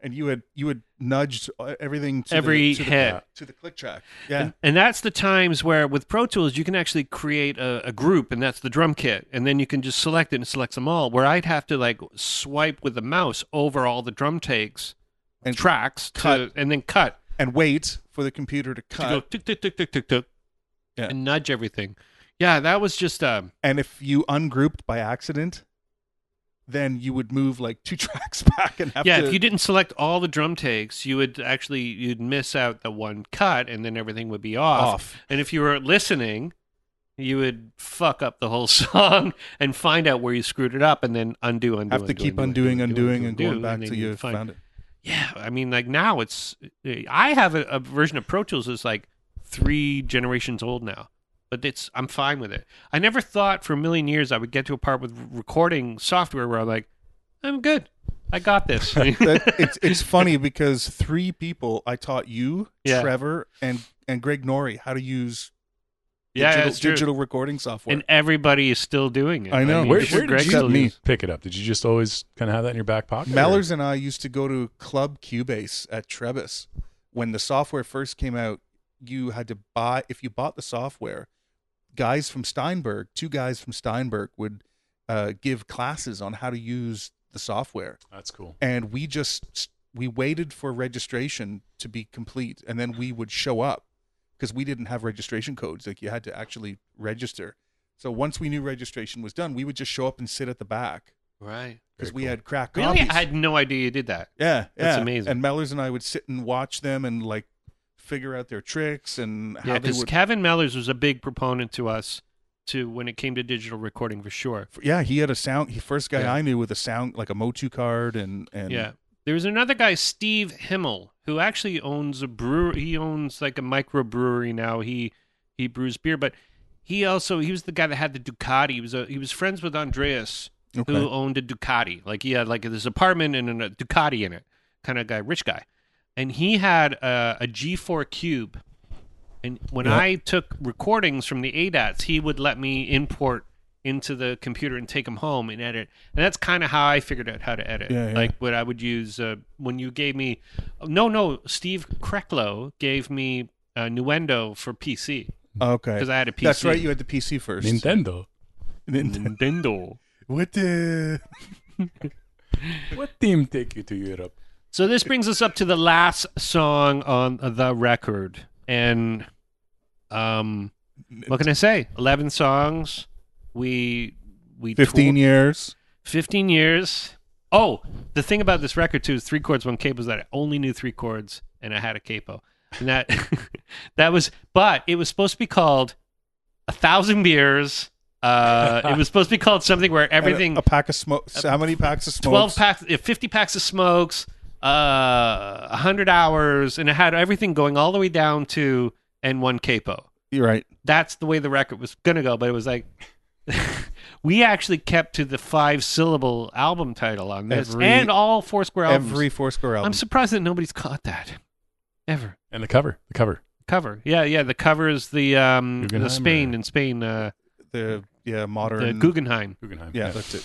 and you had you had nudged uh, everything to Every the, to hit. the, to the click track. Yeah, And, and that's the times where with Pro Tools you can actually create a, a group, and that's the drum kit, and then you can just select it and select them all. Where I'd have to like swipe with the mouse over all the drum takes, And tracks, to- and then cut and wait for the computer to cut. to cut. go tick tick tick tick tick tick, Yeah. and nudge everything. Yeah, that was just um, and if you ungrouped by accident, then you would move like two [laughs] tracks back and have yeah. to. If you didn't select all the drum takes, you would actually you'd miss out the one cut, and then everything would be off. off. And if you were listening, you would fuck up the whole [laughs] song and find out where you screwed it up, and then undo, undo, Have to undo, keep undo, undoing, undoing, undo, and going back then till you you'd find- found it. Yeah, I mean, like now it's. I have a, a version of Pro Tools that's like three generations old now, but it's I'm fine with it. I never thought for a million years I would get to a part with recording software where I'm like, I'm good, I got this. [laughs] That- [laughs] it's it's funny because three people I taught you, Yeah. Trevor, and and Greg Norrie how to use yeah, digital, digital recording software. and everybody is still doing it. I know. mean, Where, sure where Greg did still you uses- pick it up? Did you just always kind of have that in your back pocket? or- Mellors and I used to go to Club Cubase at Trebas. When the software first came out, you had to buy if you bought the software. Guys from Steinberg, two guys from Steinberg would uh, give classes on how to use the software, That's cool. and we just we waited for registration to be complete, and then we would show up because we didn't have registration codes. Like you had to actually register. So once we knew registration was done, we would just show up and sit at the back Right. because we cool. had crack Really, copies. I had no idea you did that. Yeah, That's yeah. amazing. And Mellors and I would sit and watch them and like figure out their tricks and how Yeah, they would. Kevin Mellors was a big proponent to us to when it came to digital recording for sure. yeah, he had a sound. He first guy Yeah. I knew with a sound like a Motu card and and yeah. There was another guy, Steve Himmel, who actually owns a brewery. He owns like a microbrewery now. He he brews beer, but he also he was the guy that had the Ducati. He was a, he was friends with Andreas, Okay. who owned a Ducati. Like he had like this apartment and a Ducati in it, kind of guy, rich guy. And he had a, a G4 Cube. And when Yeah. I took recordings from the ADATs, he would let me import into the computer and take them home and edit. And that's kind of how I figured out how to edit. Yeah, yeah. Like what I would use uh, when you gave me. No, no, Steve Kreklow gave me uh, Nuendo for PC okay. because I had a PC. That's right. You had the PC first. Nintendo. Nintendo. Nintendo. What the? [laughs] What team take you to Europe? So this brings us up to the last song on the record, and um, what can I say? Eleven songs. We we Fifteen years. 15 years. Oh, the thing about this record too is three chords, one capo. Is that I only knew three chords and I had a capo, and that [laughs] that was. But it was supposed to be called a thousand beers. Uh, it was supposed to be called something where [laughs] everything A, a pack of smokes. How many packs of smokes? 12 packs, uh, 50 packs of smokes, uh, 100 hours, and it had everything going all the way down to N1 capo. You're right. That's the way the record was going to go, but it was like [laughs] we actually kept to the five syllable album title on this Every- and all four square albums. Every Foursquare album. I'm surprised that nobody's caught that ever. And the cover. The cover. Cover. Yeah, yeah, the cover is the um the Spain or- in Spain uh the yeah modern. the Guggenheim. Guggenheim. yeah, that's it.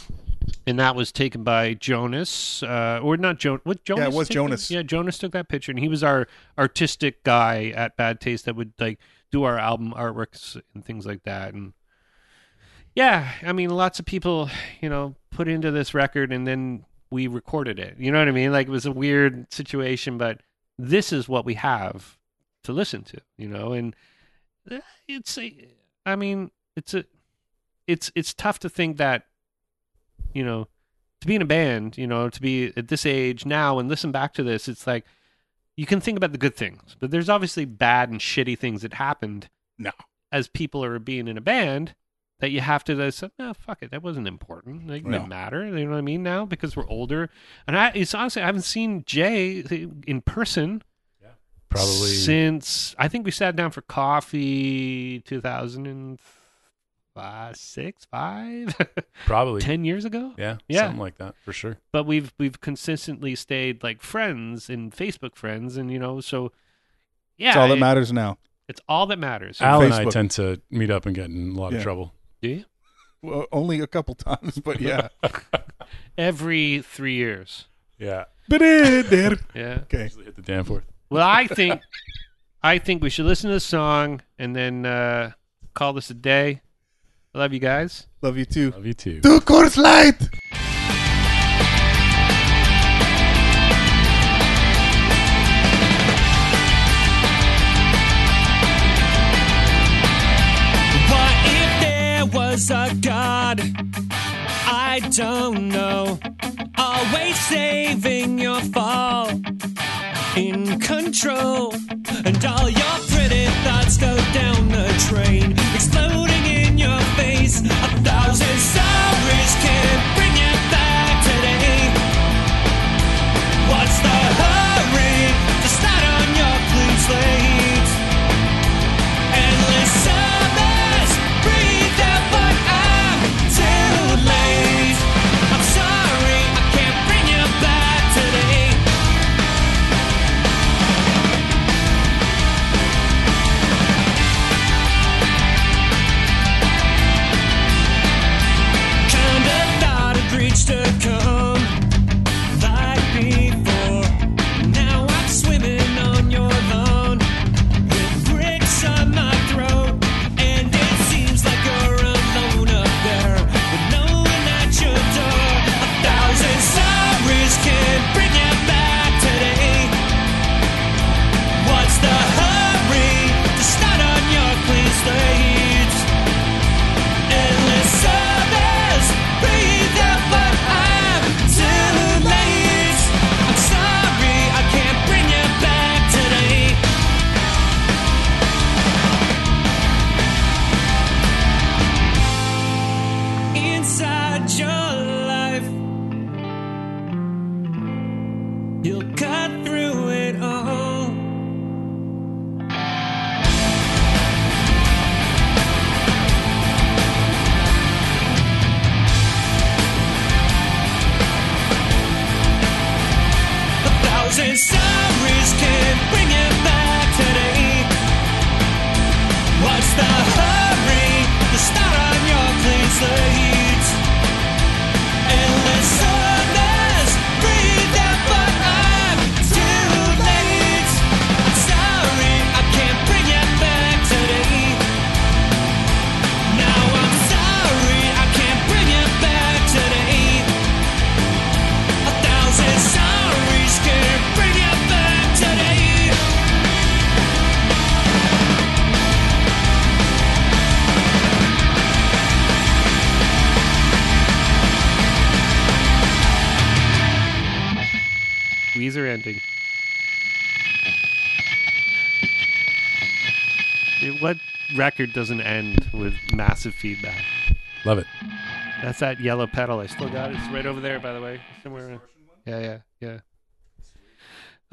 And that was taken by Jonas, uh, or not Jonas. What Jonas? Yeah, it was Jonas. Yeah, Jonas took that picture, and he was our artistic guy at Bad Taste that would like do our album artworks and things like that. And yeah, I mean, lots of people, you know, put into this record, and then we recorded it. You know what I mean? Like it was a weird situation, but this is what we have to listen to. You know, and uh, it's a, I mean, it's a, it's it's tough to think that you know, to be in a band, you know, to be at this age now and listen back to this, it's like you can think about the good things, but there's obviously bad and shitty things that happened No. as people are being in a band that you have to just say, oh, fuck it, that wasn't important. Like, it No. didn't matter. You know what I mean? Now because we're older, and I, it's honestly, I haven't seen Jay in person Yeah, Probably since I think we sat down for coffee 2006, five, [laughs] probably 10 years ago yeah, Yeah. something like that for sure. but we've we've consistently stayed like friends and Facebook friends, and you know, so yeah, That's all that it- matters now. It's all that matters. Al and I tend to meet up and get in a lot Yeah. of trouble. Do you? Well, only a couple times, but yeah. [laughs] Every three years. Yeah, [laughs] okay. Yeah. usually hit the Danforth. Well, I think I think we should listen to the song and then uh, call this a day. I love you guys. Love you too. Love you too. Do course light. What if there was a God? I don't know. Always saving your fall. In control. And all your pretty thoughts go down the drain. A thousand your record doesn't end with massive feedback? Love it. That's that yellow pedal. I still got it. It's right over there, by the way. Somewhere. Yeah, yeah, yeah.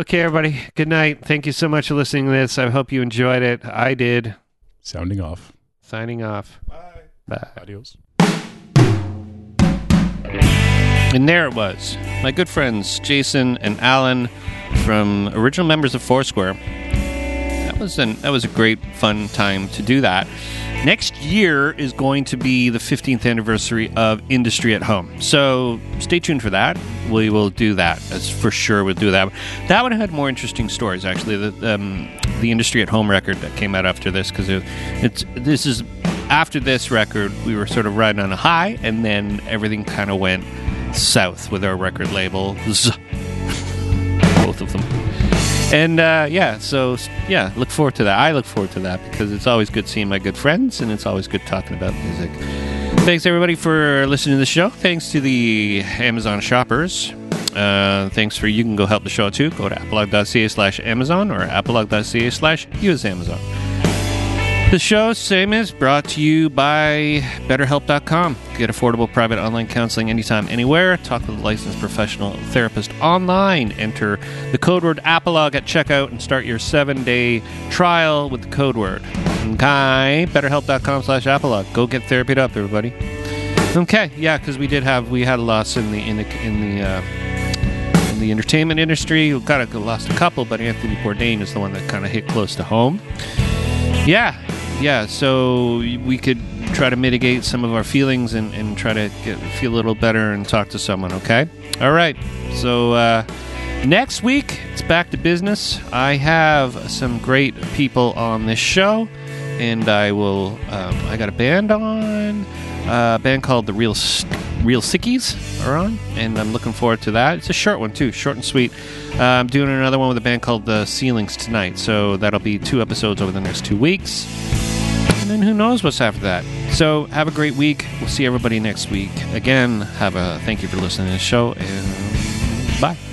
Okay, everybody. Good night. Thank you so much for listening to this. I hope you enjoyed it. I did. Sounding off. Signing off. Bye. Bye. Adios. And there it was. My good friends Jason and Alan from original members of Foursquare. Was an that was a great fun time to do that. Next year is going to be the 15th anniversary of Industry at Home. So stay tuned for that. We will do that. As for sure, we'll do that. That one had more interesting stories, actually. The, um, the Industry at Home record that came out after this, because it, it's this is after this record, we were sort of riding on a high, and then everything kind of went south with our record labels. [laughs] Both of them. And uh, yeah, so yeah, look forward to that. I look forward to that because it's always good seeing my good friends, and it's always good talking about music. Thanks everybody for listening to the show. Thanks to the Amazon shoppers. Uh, thanks for you can go help the show too. Go to apolog.ca slash Amazon or apolog.ca slash use Amazon. The show, same as brought to you by BetterHelp.com. Get affordable private online counseling anytime, anywhere. Talk with a licensed professional therapist online. Enter the code word Apolog at checkout and start your seven day trial with the code word. Okay, BetterHelp.com slash Apolog. Go get therapy up, everybody. Okay, yeah, because we did have we had a loss in the in the in the uh, in the entertainment industry. We kind of lost a couple, but Anthony Bourdain is the one that kind of hit close to home. Yeah, yeah. So we could try to mitigate some of our feelings and, and try to get, feel a little better and talk to someone. Okay. All right. So uh, next week it's back to business. I have some great people on this show, and I will. Um, I got a band on, uh, a band called the Real S- Real Sickies are on, and I'm looking forward to that. It's a short one too, short and sweet. Uh, I'm doing another one with a band called the Ceilings tonight, so that'll be two episodes over the next two weeks. Who knows what's after that. So have a great week. We'll see everybody next week. Again, have a thank you for listening to the show, and bye.